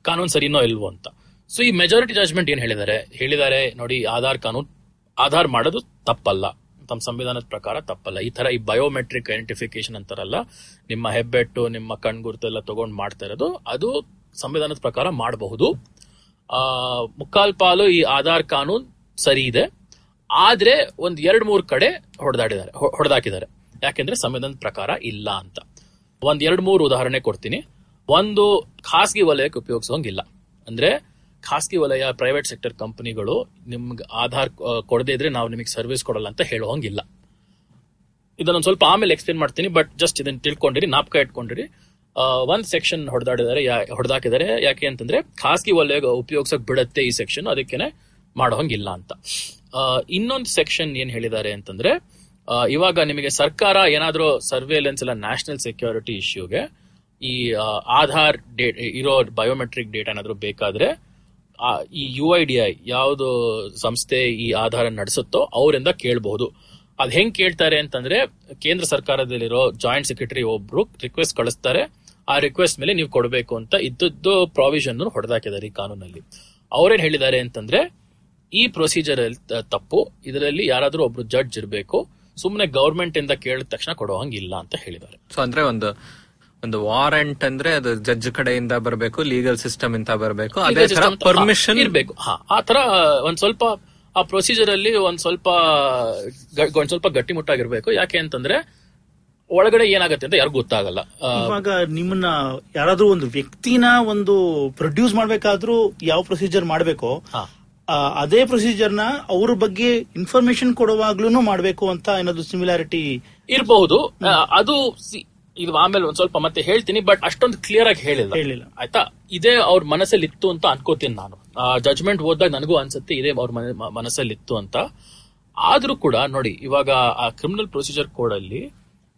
ಕಾನೂನು ಸರಿನೋ ಇಲ್ವೋ ಅಂತ. ಸೊ ಈ ಮೆಜಾರಿಟಿ ಜಜ್ಮೆಂಟ್ ಏನ್ ಹೇಳಿದ್ದಾರೆ? ಹೇಳಿದ್ದಾರೆ ನೋಡಿ ಆಧಾರ್ ಕಾನೂನು ಆಧಾರ್ ಮಾಡೋದು ತಪ್ಪಲ್ಲ. ತಮ್ಮ ಸಂವಿಧಾನದ ಪ್ರಕಾರ ತಪ್ಪಲ್ಲ. ಈ ತರ ಈ ಬಯೋಮೆಟ್ರಿಕ್ ಐಡೆಂಟಿಫಿಕೇಶನ್ ಅಂತಾರಲ್ಲ ನಿಮ್ಮ ಹೆಬ್ಬೆಟ್ಟು ನಿಮ್ಮ ಕಣ್ಗುರ್ತೆಲ್ಲ ತಗೊಂಡ್ ಮಾಡ್ತಾ ಇರೋದು ಅದು ಸಂವಿಧಾನದ ಪ್ರಕಾರ ಮಾಡಬಹುದು. ಮುಕ್ಕಾಲ್ ಪಾಲು ಈ ಆಧಾರ್ ಕಾನೂನ್ ಸರಿ ಇದೆ. ಆದ್ರೆ ಒಂದ್ ಎರಡ್ ಮೂರ್ ಕಡೆ ಹೊಡೆದಾಡಿದ್ದಾರೆ ಹೊಡೆದಾಕಿದ್ದಾರೆ. ಯಾಕೆಂದ್ರೆ ಸಂವಿಧಾನದ ಪ್ರಕಾರ ಇಲ್ಲ ಅಂತ. ಒಂದ್ ಎರಡ್ ಮೂರು ಉದಾಹರಣೆ ಕೊಡ್ತೀನಿ. ಒಂದು ಖಾಸಗಿ ವಲಯಕ್ಕೆ ಉಪಯೋಗಿಸೋಂಗಿಲ್ಲ ಅಂದ್ರೆ ಖಾಸಗಿ ವಲಯ ಪ್ರೈವೇಟ್ ಸೆಕ್ಟರ್ ಕಂಪನಿಗಳು ನಿಮ್ಗೆ ಆಧಾರ್ ಕೊಡದೇ ಇದ್ರೆ ನಾವು ನಿಮಗೆ ಸರ್ವಿಸ್ ಕೊಡಲ್ಲ ಅಂತ ಹೇಳುವಂಗಿಲ್ಲ. ಇದನ್ನೊಂದು ಸ್ವಲ್ಪ ಆಮೇಲೆ ಎಕ್ಸ್ಪ್ಲೇನ್ ಮಾಡ್ತೀನಿ ಬಟ್ ಜಸ್ಟ್ ಇದನ್ನ ತಿಳ್ಕೊಂಡಿರಿ, ನಾಪಕ ಇಟ್ಕೊಂಡಿರಿ. ಒಂದ್ ಸೆಕ್ಷನ್ ಹೊಡೆದಾಡಿದ್ದಾರೆ ಹೊಡೆದಾಕಿದ್ದಾರೆ. ಯಾಕೆ ಅಂತಂದ್ರೆ, ಖಾಸಗಿ ವಲಯ ಉಪಯೋಗಿಸಕ್ ಬಿಡತ್ತೆ ಈ ಸೆಕ್ಷನ್ ಅದಕ್ಕೇನೆ ಮಾಡೋಂಗಿಲ್ಲ ಅಂತ. ಇನ್ನೊಂದು ಸೆಕ್ಷನ್ ಏನ್ ಹೇಳಿದ್ದಾರೆ ಅಂತಂದ್ರೆ ಇವಾಗ ನಿಮಗೆ ಸರ್ಕಾರ ಏನಾದರೂ ಸರ್ವೇಲೆನ್ಸ್ ಇಲ್ಲ ನ್ಯಾಷನಲ್ ಸೆಕ್ಯೂರಿಟಿ ಇಶ್ಯೂಗೆ ಈ ಆಧಾರ್ ಡೇಟ್ ಇರೋ ಬಯೋಮೆಟ್ರಿಕ್ ಡೇಟಾ ಏನಾದರೂ ಬೇಕಾದ್ರೆ ಈ ಯು ಐ ಡಿ ಐ ಯಾವ್ದು ಸಂಸ್ಥೆ ಈ ಆಧಾರ ನಡೆಸುತ್ತೋ ಅವರಿಂದ ಕೇಳಬಹುದು. ಅದ್ ಹೆಂಗ್ ಕೇಳ್ತಾರೆ ಅಂತಂದ್ರೆ, ಕೇಂದ್ರ ಸರ್ಕಾರದಲ್ಲಿರೋ ಜಾಯಿಂಟ್ ಸೆಕ್ರೆಟರಿ ಒಬ್ರು ರಿಕ್ವೆಸ್ಟ್ ಕಳಿಸ್ತಾರೆ. ಆ ರಿಕ್ವೆಸ್ಟ್ ಮೇಲೆ ನೀವು ಕೊಡಬೇಕು ಅಂತ ಇದ್ದದ್ದು ಪ್ರಾವಿಷನ್ ಹೊಡೆದಾಕಿದ್ದಾರೆ ಈ ಕಾನೂನಲ್ಲಿ. ಅವ್ರೇನ್ ಹೇಳಿದ್ದಾರೆ ಅಂತಂದ್ರೆ ಈ ಪ್ರೊಸೀಜರ್ ತಪ್ಪು. ಇದರಲ್ಲಿ ಯಾರಾದರೂ ಒಬ್ರು ಜಡ್ಜ್ ಇರಬೇಕು. ಸುಮ್ಮನೆ ಗವರ್ಮೆಂಟ್ ಇಂದ ಕೇಳಿದ ತಕ್ಷಣ ಕೊಡೋ ಹಂಗಿಲ್ಲ ಅಂತ ಹೇಳಿದ್ದಾರೆ. ಸೊ ಅಂದ್ರೆ ಒಂದು ಒಂದು ವಾರಂಟ್ ಅಂದ್ರೆ ಅದು ಜಡ್ಜ್ ಕಡೆಯಿಂದ ಬರಬೇಕು ಲೀಗಲ್ ಸಿಸ್ಟಮ್ ಇಂದ ಬರಬೇಕು. ಅದೇ ತರ ಪರ್ಮಿಷನ್ ಇರಬೇಕು. ಹಾ ಆ ತರ ಒಂದ್ ಸ್ವಲ್ಪ ಆ ಪ್ರೊಸೀಜರ್ ಅಲ್ಲಿ ಒಂದ್ ಸ್ವಲ್ಪ ಒಂದ್ ಸ್ವಲ್ಪ ಗಟ್ಟಿಮುಟ್ಟಾಗಿರ್ಬೇಕು. ಯಾಕೆ ಅಂತಂದ್ರೆ ಒಳಗಡೆ ಏನಾಗುತ್ತೆ ಅಂತ ಯಾರಿಗೂ ಗೊತ್ತಾಗಲ್ಲ. ಇವಾಗ ನಿಮ್ಮನ್ನ ಯಾರಾದ್ರೂ ಒಂದು ವ್ಯಕ್ತಿನ ಒಂದು ಪ್ರೊಡ್ಯೂಸ್ ಮಾಡ್ಬೇಕಾದ್ರೂ ಯಾವ ಪ್ರೊಸೀಜರ್ ಮಾಡ್ಬೇಕೋ ಅದೇ ಪ್ರೊಸೀಜರ್ನ ಅವ್ರ ಬಗ್ಗೆ ಇನ್ಫಾರ್ಮೇಶನ್ ಕೊಡುವಾಗ್ಲೂ ಮಾಡ್ಬೇಕು ಅಂತ ಏನಾದ್ರು ಸಿಮಿಲಾರಿಟಿ ಇರಬಹುದು. ಅದು ಇದು ಆಮೇಲೆ ಒಂದ್ ಸ್ವಲ್ಪ ಮತ್ತೆ ಹೇಳ್ತೀನಿ ಬಟ್ ಅಷ್ಟೊಂದು ಕ್ಲಿಯರ್ ಆಗಿ ಹೇಳಿಲ್ಲ. ಹೇಳಿಲ್ಲ. ಆಯ್ತಾ? ಇದೇ ಅವ್ರ ಮನಸ್ಸಲ್ಲಿ ಇತ್ತು ಅಂತ ಅನ್ಕೋತೀನಿ ನಾನು. ಜಜ್ಮೆಂಟ್ ಓದ್ದಾಗ ನನಗೂ ಅನ್ಸುತ್ತೆ ಇದೇ ಅವ್ರ ಮನ- ಮನಸ್ಸಲ್ಲಿ ಇತ್ತು ಅಂತ. ಆದ್ರೂ ಕೂಡ ನೋಡಿ ಇವಾಗ ಆ ಕ್ರಿಮಿನಲ್ ಪ್ರೊಸೀಜರ್ ಕೋಡ್ ಅಲ್ಲಿ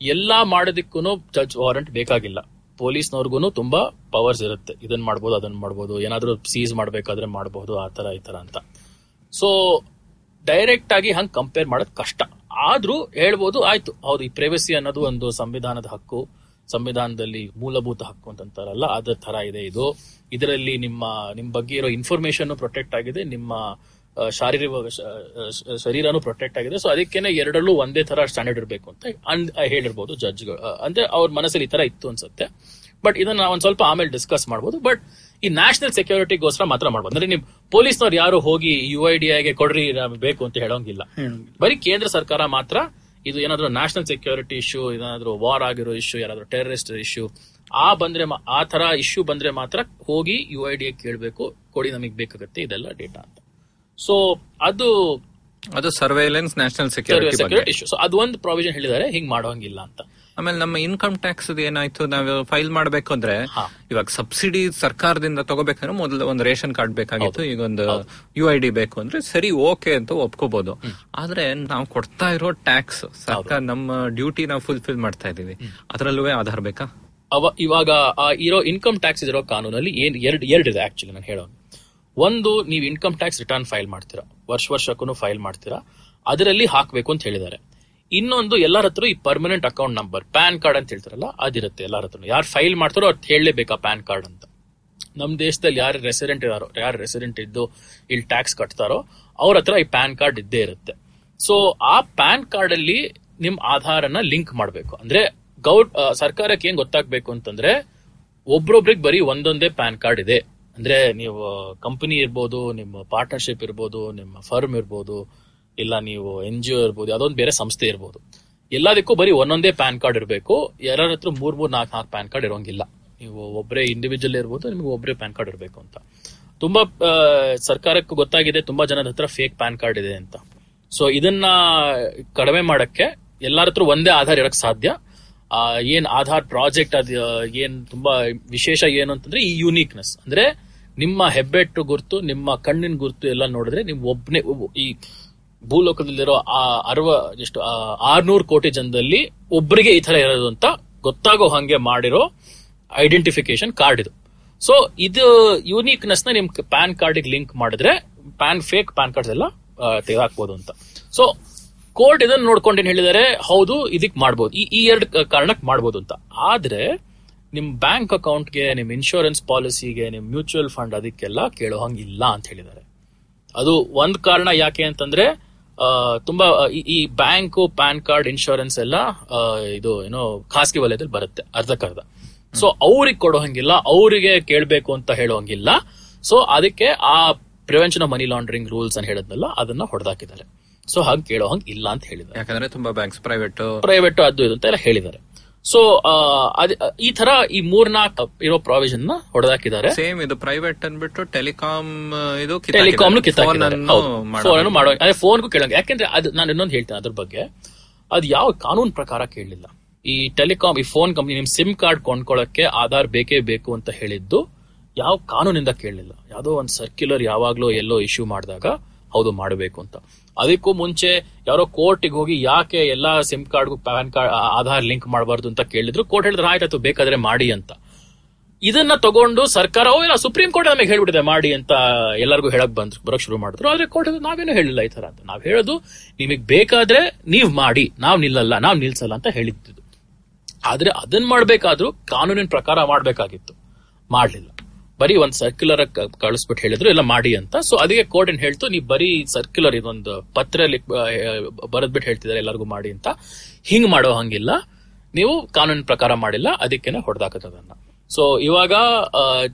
ಎಲ್ಲಾ ಮಾಡೋದಕ್ಕೂ ಜಡ್ಜ್ ವಾರಂಟ್ ಬೇಕಾಗಿಲ್ಲ. ಪೊಲೀಸ್ನವ್ರಿಗೂ ತುಂಬಾ ಪವರ್ಸ್ ಇರುತ್ತೆ. ಇದನ್ನ ಮಾಡ್ಬೋದು ಅದನ್ನ ಮಾಡ್ಬೋದು, ಏನಾದ್ರೂ ಸೀಸ್ ಮಾಡ್ಬೇಕಾದ್ರೆ ಮಾಡಬಹುದು ಆ ತರ ಈ ತರ ಅಂತ. ಸೊ ಡೈರೆಕ್ಟ್ ಆಗಿ ಹಂಗ್ ಕಂಪೇರ್ ಮಾಡೋದ್ ಕಷ್ಟ. ಆದ್ರೂ ಹೇಳ್ಬೋದು, ಆಯ್ತು. ಹೌದು, ಈ ಪ್ರೈವಸಿ ಅನ್ನೋದು ಒಂದು ಸಂವಿಧಾನದ ಹಕ್ಕು, ಸಂವಿಧಾನದಲ್ಲಿ ಮೂಲಭೂತ ಹಕ್ಕು ಅಂತಂತಾರಲ್ಲ ಅದರ ತರ ಇದೆ ಇದು. ಇದರಲ್ಲಿ ನಿಮ್ಮ, ನಿಮ್ ಬಗ್ಗೆ ಇರೋ ಇನ್ಫಾರ್ಮೇಶನ್ ಪ್ರೊಟೆಕ್ಟ್ ಆಗಿದೆ, ನಿಮ್ಮ ಶಾರೀರಿಕ ಶರೀರನೂ ಪ್ರೊಟೆಕ್ಟ್ ಆಗಿದೆ. ಸೊ ಅದಕ್ಕೇನೆ ಎರಡಲ್ಲೂ ಒಂದೇ ತರ ಸ್ಟ್ಯಾಂಡರ್ಡ್ ಇರಬೇಕು ಅಂತ ಅಂದ್ ಹೇಳಿರ್ಬೋದು ಜಡ್ಜ್ಗಳು ಅಂದ್ರೆ ಅವ್ರ ಮನಸ್ಸಲ್ಲಿ ಈ ತರ ಇತ್ತು ಅನ್ಸುತ್ತೆ. ಬಟ್ ಇದನ್ನ ಒಂದ್ ಸ್ವಲ್ಪ ಆಮೇಲೆ ಡಿಸ್ಕಸ್ ಮಾಡ್ಬೋದು. ಬಟ್ ಈ ನ್ಯಾಷನಲ್ ಸೆಕ್ಯೂರಿಟಿಗೋಸ್ಕರ ಮಾತ್ರ ಮಾಡ್ಬೋದು. ಅಂದ್ರೆ ನೀವು ಪೊಲೀಸ್ನವ್ರು ಯಾರು ಹೋಗಿ ಯು ಐ ಡಿ ಐಗೆ ಕೊಡ್ರಿ ಬೇಕು ಅಂತ ಹೇಳೋಂಗಿಲ್ಲ. ಬರೀ ಕೇಂದ್ರ ಸರ್ಕಾರ ಮಾತ್ರ ಇದು ಏನಾದ್ರು ನ್ಯಾಷನಲ್ ಸೆಕ್ಯೂರಿಟಿ ಇಶ್ಯೂ ಏನಾದ್ರು ವಾರ್ ಆಗಿರೋ ಇಶ್ಯೂ ಯಾರಾದ್ರೂ ಟೆರರಿಸ್ಟ್ ಇಶ್ಯೂ ಆ ಬಂದ್ರೆ ಆ ತರ ಇಶ್ಯೂ ಬಂದ್ರೆ ಮಾತ್ರ ಹೋಗಿ ಯು ಐ ಡಿ ಕೇಳಬೇಕು ಕೊಡಿ ನಮಗೆ ಬೇಕಾಗುತ್ತೆ ಇದೆಲ್ಲ ಡೇಟಾ ಅಂತ. ಸೊ ಅದು ಅದು surveillance national security security issue so ಅದು ಒಂದು ಪ್ರಾವಿಷನ್ ಹೇಳಿದ್ದಾರೆ ಹಿಂಗ್ ಮಾಡೋಂಗಿಲ್ಲ ಅಂತ. ಆಮೇಲೆ ನಮ್ಮ ಇನ್ಕಮ್ ಟ್ಯಾಕ್ಸ್ ಏನಾಯ್ತು? ನಾವು ಫೈಲ್ ಮಾಡ್ಬೇಕು ಅಂದ್ರೆ. ಇವಾಗ ಸಬ್ಸಿಡಿ ಸರ್ಕಾರದಿಂದ ತಗೋಬೇಕಂದ್ರೆ ಮೊದಲು ಒಂದು ರೇಷನ್ ಕಾರ್ಡ್ ಬೇಕಾಗಿತ್ತು ಈಗ ಒಂದು ಯು ಐ ಡಿ ಬೇಕು ಅಂದ್ರೆ ಸರಿ ಓಕೆ ಅಂತ ಒಪ್ಕೋಬಹುದು ಆದ್ರೆ ನಾವು ಕೊಡ್ತಾ ಇರೋ ಟ್ಯಾಕ್ಸ್ ಸರ್ಕಾರ ನಮ್ಮ ಡ್ಯೂಟಿ ನಾವು ಫುಲ್ಫಿಲ್ ಮಾಡ್ತಾ ಇದೀವಿ ಅದರಲ್ಲೂ ಆಧಾರ್ ಬೇಕಾ? ಅವ ಇವಾಗ ಇರೋ ಇನ್ಕಮ್ ಟ್ಯಾಕ್ಸ್ ಇರೋ ಕಾನೂನಲ್ಲಿ ಏನ್ ಎರಡು ಎರಡಿದೆ ಆಕ್ಚುಲಿ ನಾನು ಹೇಳೋದು. ಒಂದು, ನೀವು ಇನ್ಕಮ್ ಟ್ಯಾಕ್ಸ್ ರಿಟರ್ನ್ ಫೈಲ್ ಮಾಡ್ತೀರಾ. ವರ್ಷ ವರ್ಷಕ್ಕೂ ಫೈಲ್ ಮಾಡ್ತೀರಾ. ಅದರಲ್ಲಿ ಹಾಕಬೇಕು ಅಂತ ಹೇಳಿದ್ದಾರೆ. ಇನ್ನೊಂದು, ಎಲ್ಲರ ಹತ್ರ ಈ permanent account number pan card ಅಂತ ಹೇಳ್ತಾರಲ್ಲ, ಅದಿರುತ್ತೆ ಎಲ್ಲರ ಹತ್ರ ಯಾರು ಫೈಲ್ ಮಾಡ್ತಾರೋ ಅವ್ರು ಹೇಳಲೇಬೇಕಾ ಪ್ಯಾನ್ ಕಾರ್ಡ್ ಅಂತ. ನಮ್ಮ ದೇಶದಲ್ಲಿ ಯಾರು ರೆಸಿಡೆಂಟ್ ಇದಾರೋ, ಯಾರು ರೆಸಿಡೆಂಟ್ ಇದ್ದು ಇಲ್ಲಿ ಟ್ಯಾಕ್ಸ್ ಕಟ್ತಾರೋ, ಅವ್ರ ಹತ್ರ ಈ ಪ್ಯಾನ್ ಕಾರ್ಡ್ ಇದ್ದೇ ಇರುತ್ತೆ. ಸೊ ಆ ಪ್ಯಾನ್ ಕಾರ್ಡ್ ಅಲ್ಲಿ ನಿಮ್ ಆಧಾರನ ಲಿಂಕ್ ಮಾಡಬೇಕು. ಅಂದ್ರೆ ಗೌರ್ ಸರ್ಕಾರಕ್ಕೆ ಏನ್ ಗೊತ್ತಾಗಬೇಕು ಅಂತಂದ್ರೆ, ಒಬ್ರೊಬ್ರಿಗೆ ಬರೀ ಒಂದೊಂದೇ ಪ್ಯಾನ್ ಕಾರ್ಡ್ ಇದೆ. ಅಂದ್ರೆ ನೀವು ಕಂಪನಿ ಇರ್ಬೋದು, ನಿಮ್ಮ ಪಾರ್ಟ್ನರ್ಶಿಪ್ ಇರ್ಬೋದು, ನಿಮ್ಮ ಫರ್ಮ್ ಇರ್ಬೋದು, ಇಲ್ಲ ನೀವು ಎನ್ ಜಿ ಒ ಇರ್ಬೋದು ಅದೊಂದು ಬೇರೆ ಸಂಸ್ಥೆ ಇರ್ಬೋದು. ಎಲ್ಲದಕ್ಕೂ ಬರೀ ಒಂದೊಂದೇ ಪ್ಯಾನ್ ಕಾರ್ಡ್ ಇರಬೇಕು. ಯಾರ ಹತ್ರ ಮೂರ್ ಮೂರ್, ನಾಲ್ಕು ನಾಲ್ಕು ಪ್ಯಾನ್ ಕಾರ್ಡ್ ಇರೋಂಗಿಲ್ಲ. ನೀವು ಒಬ್ಬರೇ ಇಂಡಿವಿಜುವಲ್ ಇರ್ಬೋದು, ನಿಮ್ಗೆ ಒಬ್ಬರೇ ಪ್ಯಾನ್ ಕಾರ್ಡ್ ಇರಬೇಕು ಅಂತ. ತುಂಬಾ ಸರ್ಕಾರಕ್ಕೂ ಗೊತ್ತಾಗಿದೆ, ತುಂಬಾ ಜನದ ಹತ್ರ ಫೇಕ್ ಪ್ಯಾನ್ ಕಾರ್ಡ್ ಇದೆ ಅಂತ. ಸೊ ಇದನ್ನ ಕಡಿಮೆ ಮಾಡಕ್ಕೆ ಎಲ್ಲಾರ ಹತ್ರ ಒಂದೇ ಆಧಾರ್ ಇರಕ್ ಸಾಧ್ಯ. ಏನ್ ಆಧಾರ್ ಪ್ರಾಜೆಕ್ಟ್ ಅದ್ ಏನ್ ತುಂಬಾ ವಿಶೇಷ ಏನು ಅಂತಂದ್ರೆ ಈ ಯೂನಿಕ್ನೆಸ್ ಅಂದ್ರೆ ನಿಮ್ಮ ಹೆಬ್ಬೆಟ್ಟು ಗುರ್ತು, ನಿಮ್ಮ ಕಣ್ಣಿನ ಗುರ್ತು ಎಲ್ಲ ನೋಡಿದ್ರೆ ನೀವು ಒಬ್ನೇ ಈ ಭೂಲೋಕದಲ್ಲಿರೋ ಆ ಅರವ ಎಷ್ಟು ಆರ್ನೂರು ಕೋಟಿ ಜನದಲ್ಲಿ ಒಬ್ಬರಿಗೆ ಈ ತರ ಇರೋದು ಅಂತ ಗೊತ್ತಾಗೋ ಹಂಗೆ ಮಾಡಿರೋ ಐಡೆಂಟಿಫಿಕೇಶನ್ ಕಾರ್ಡ್ ಇದು. ಸೊ ಇದು ಯೂನಿಕ್ನೆಸ್ನ ನಿಮ್ ಪ್ಯಾನ್ ಕಾರ್ಡ್ ಲಿಂಕ್ ಮಾಡಿದ್ರೆ, ಪ್ಯಾನ್ ಫೇಕ್ ಪ್ಯಾನ್ ಕಾರ್ಡ್ಸ್ ಎಲ್ಲ ತೆಗೆದಾಕ್ಬೋದು ಅಂತ. ಸೊ ಕೋರ್ಟ್ ಇದನ್ನ ನೋಡ್ಕೊಂಡು ಏನ್ ಹೇಳಿದಾರೆ ಹೌದು ಇದಕ್ ಮಾಡ್ಬೋದು. ಈ ಈ ಎರಡು ಕಾರಣಕ್ಕೆ ಮಾಡ್ಬೋದು ಅಂತ. ಆದ್ರೆ ನಿಮ್ ಬ್ಯಾಂಕ್ ಅಕೌಂಟ್ಗೆ ನಿಮ್ ಇನ್ಶೂರೆನ್ಸ್ ಪಾಲಿಸಿಗೆ ನಿಮ್ ಮ್ಯೂಚುವಲ್ ಫಂಡ್ ಅದಕ್ಕೆಲ್ಲ ಕೇಳೋ ಹಂಗಿಲ್ಲ ಅಂತ ಹೇಳಿದ್ದಾರೆ. ಅದು ಒಂದ್ ಕಾರಣ ಯಾಕೆ ಅಂತಂದ್ರೆ ಆ, ತುಂಬಾ ಈ- ಬ್ಯಾಂಕ್ ಪ್ಯಾನ್ ಕಾರ್ಡ್ ಇನ್ಶೂರೆನ್ಸ್ ಎಲ್ಲ ಇದು ಏನೋ ಖಾಸಗಿ ವಲಯದಲ್ಲಿ ಬರುತ್ತೆ ಅರ್ಧಕ್ಕರ್ಧ ಸೊ ಅವ್ರಿಗೆ ಕೊಡೋ ಹಂಗಿಲ್ಲ ಅವರಿಗೆ ಕೇಳಬೇಕು ಅಂತ ಹೇಳೋ ಹಂಗಿಲ್ಲ. ಸೊ ಅದಕ್ಕೆ ಆ prevention of money laundering rules ಅಂತ ಹೇಳದ್ನಲ್ಲ ಅದನ್ನ ಹೊಡೆದಾಕಿದ್ದಾರೆ. ಸೊ ಹಾಗೆ ಕೇಳೋ ಹಂಗ್ ಇಲ್ಲ ಅಂತ ಹೇಳಿದ್ದಾರೆ. ಯಾಕಂದ್ರೆ ತುಂಬಾ ಬ್ಯಾಂಕ್ಸ್ ಪ್ರೈವೇಟ್ ಪ್ರೈವೇಟ್ ಅದು ಇದು ಅಂತ ಎಲ್ಲ ಹೇಳಿದ್ದಾರೆ. ಸೊ ಈ ತರ ಈ ಮೂರ್ನಾಲ್ಕು ಇರೋ ಪ್ರಾವಿಷನ್ನ ಹೊಡೆದಾಕಿದ್ದಾರೆ. ಸೇಮ್ ಇದು ಪ್ರೈವೇಟ್ ಅನ್ಬಿಟ್ಟು ಟೆಲಿಕಾಂ ಇದು ಟೆಲಿಕಾಮ್ ಫೋನ್ ಫೋನ್ ಮಾಡೋ ಅದೇ ಫೋನ್ಗೂ ಕೇಳಂಗ. ಯಾಕೆಂದ್ರೆ ಅದು ನಾನು ಇನ್ನೊಂದು ಹೇಳ್ತೇನೆ ಅದ್ರ ಬಗ್ಗೆ. ಅದು ಯಾವ ಕಾನೂನು ಪ್ರಕಾರ ಕೇಳಲಿಲ್ಲ ಈ ಟೆಲಿಕಾಮ್ ಈ ಫೋನ್ ಕಂಪ್ನಿ ನಿಮ್ ಸಿಮ್ ಕಾರ್ಡ್ ಕೊಂಡ್ಕೊಳ್ಳಕ್ಕೆ ಆಧಾರ್ ಬೇಕೇ ಬೇಕು ಅಂತ ಹೇಳಿದ್ದು ಯಾವ ಕಾನೂನಿಂದ ಕೇಳಲಿಲ್ಲ ಯಾವುದೋ ಒಂದು ಸರ್ಕ್ಯುಲರ್ ಯಾವಾಗ್ಲೂ ಎಲ್ಲೋ ಇಶ್ಯೂ ಮಾಡಿದಾಗ ಹೌದು ಮಾಡಬೇಕು ಅಂತ. ಅದಕ್ಕೂ ಮುಂಚೆ ಯಾರೋ ಕೋರ್ಟಿಗೆ ಹೋಗಿ ಯಾಕೆ ಎಲ್ಲಾ ಸಿಮ್ ಕಾರ್ಡ್ಗೂ ಪ್ಯಾನ್ ಕಾರ್ಡ್ ಆಧಾರ್ ಲಿಂಕ್ ಮಾಡಬಾರ್ದು ಅಂತ ಕೇಳಿದ್ರು. ಕೋರ್ಟ್ ಹೇಳಿದ್ರೆ ಆಯ್ತಾಯ್ತು ಬೇಕಾದ್ರೆ ಮಾಡಿ ಅಂತ. ಇದನ್ನ ತಗೊಂಡು ಸರ್ಕಾರ ಇಲ್ಲ, ಸುಪ್ರೀಂ ಕೋರ್ಟ್ ನಮಗೆ ಹೇಳ್ಬಿಟ್ಟಿದೆ, ಮಾಡಿ ಅಂತ ಎಲ್ಲರಿಗೂ ಹೇಳಕ್ ಬಂದ್ರು, ಬರಕ್ ಶುರು ಮಾಡಿದ್ರು. ಆದ್ರೆ ಕೋರ್ಟ್ ನಾವೇನು ಹೇಳಿಲ್ಲ ಈ ತರ ಅಂತ. ನಾವ್ ಹೇಳೋದು, ನಿಮಗ್ ಬೇಕಾದ್ರೆ ನೀವ್ ಮಾಡಿ, ನಾವ್ ನಿಲ್ಲಲ್ಲ, ನಾವ್ ನಿಲ್ಸಲ್ಲ ಅಂತ ಹೇಳಿದ್ದು. ಆದ್ರೆ ಅದನ್ನ ಮಾಡ್ಬೇಕಾದ್ರೂ ಕಾನೂನಿನ ಪ್ರಕಾರ ಮಾಡಬೇಕಾಗಿತ್ತು. ಮಾಡ್ಲಿಲ್ಲ. ಬರೀ ಒಂದ್ ಸರ್ಕ್ಯುಲರ್ ಕಳಿಸ್ಬಿಟ್ಟು ಹೇಳಿದ್ರು ಎಲ್ಲ ಮಾಡಿ ಅಂತ. ಸೊ ಅದಕ್ಕೆ ಕೋರ್ಟ್ ಏನ್ ಹೇಳ್ತು, ನೀವು ಬರೀ ಸರ್ಕ್ಯುಲರ್ ಇದೊಂದು ಪತ್ರ ಬರೆದ್ಬಿಟ್ಟು ಹೇಳ್ತಿದಾರೆ ಎಲ್ಲರಿಗೂ ಮಾಡಿ ಅಂತ. ಹಿಂಗ್ ಮಾಡೋ ಹಂಗಿಲ್ಲ. ನೀವು ಕಾನೂನಿನ ಪ್ರಕಾರ ಮಾಡಿಲ್ಲ, ಅದಕ್ಕೇನೆ ಹೊಡೆದಾಕದನ್ನ ಸೊ ಇವಾಗ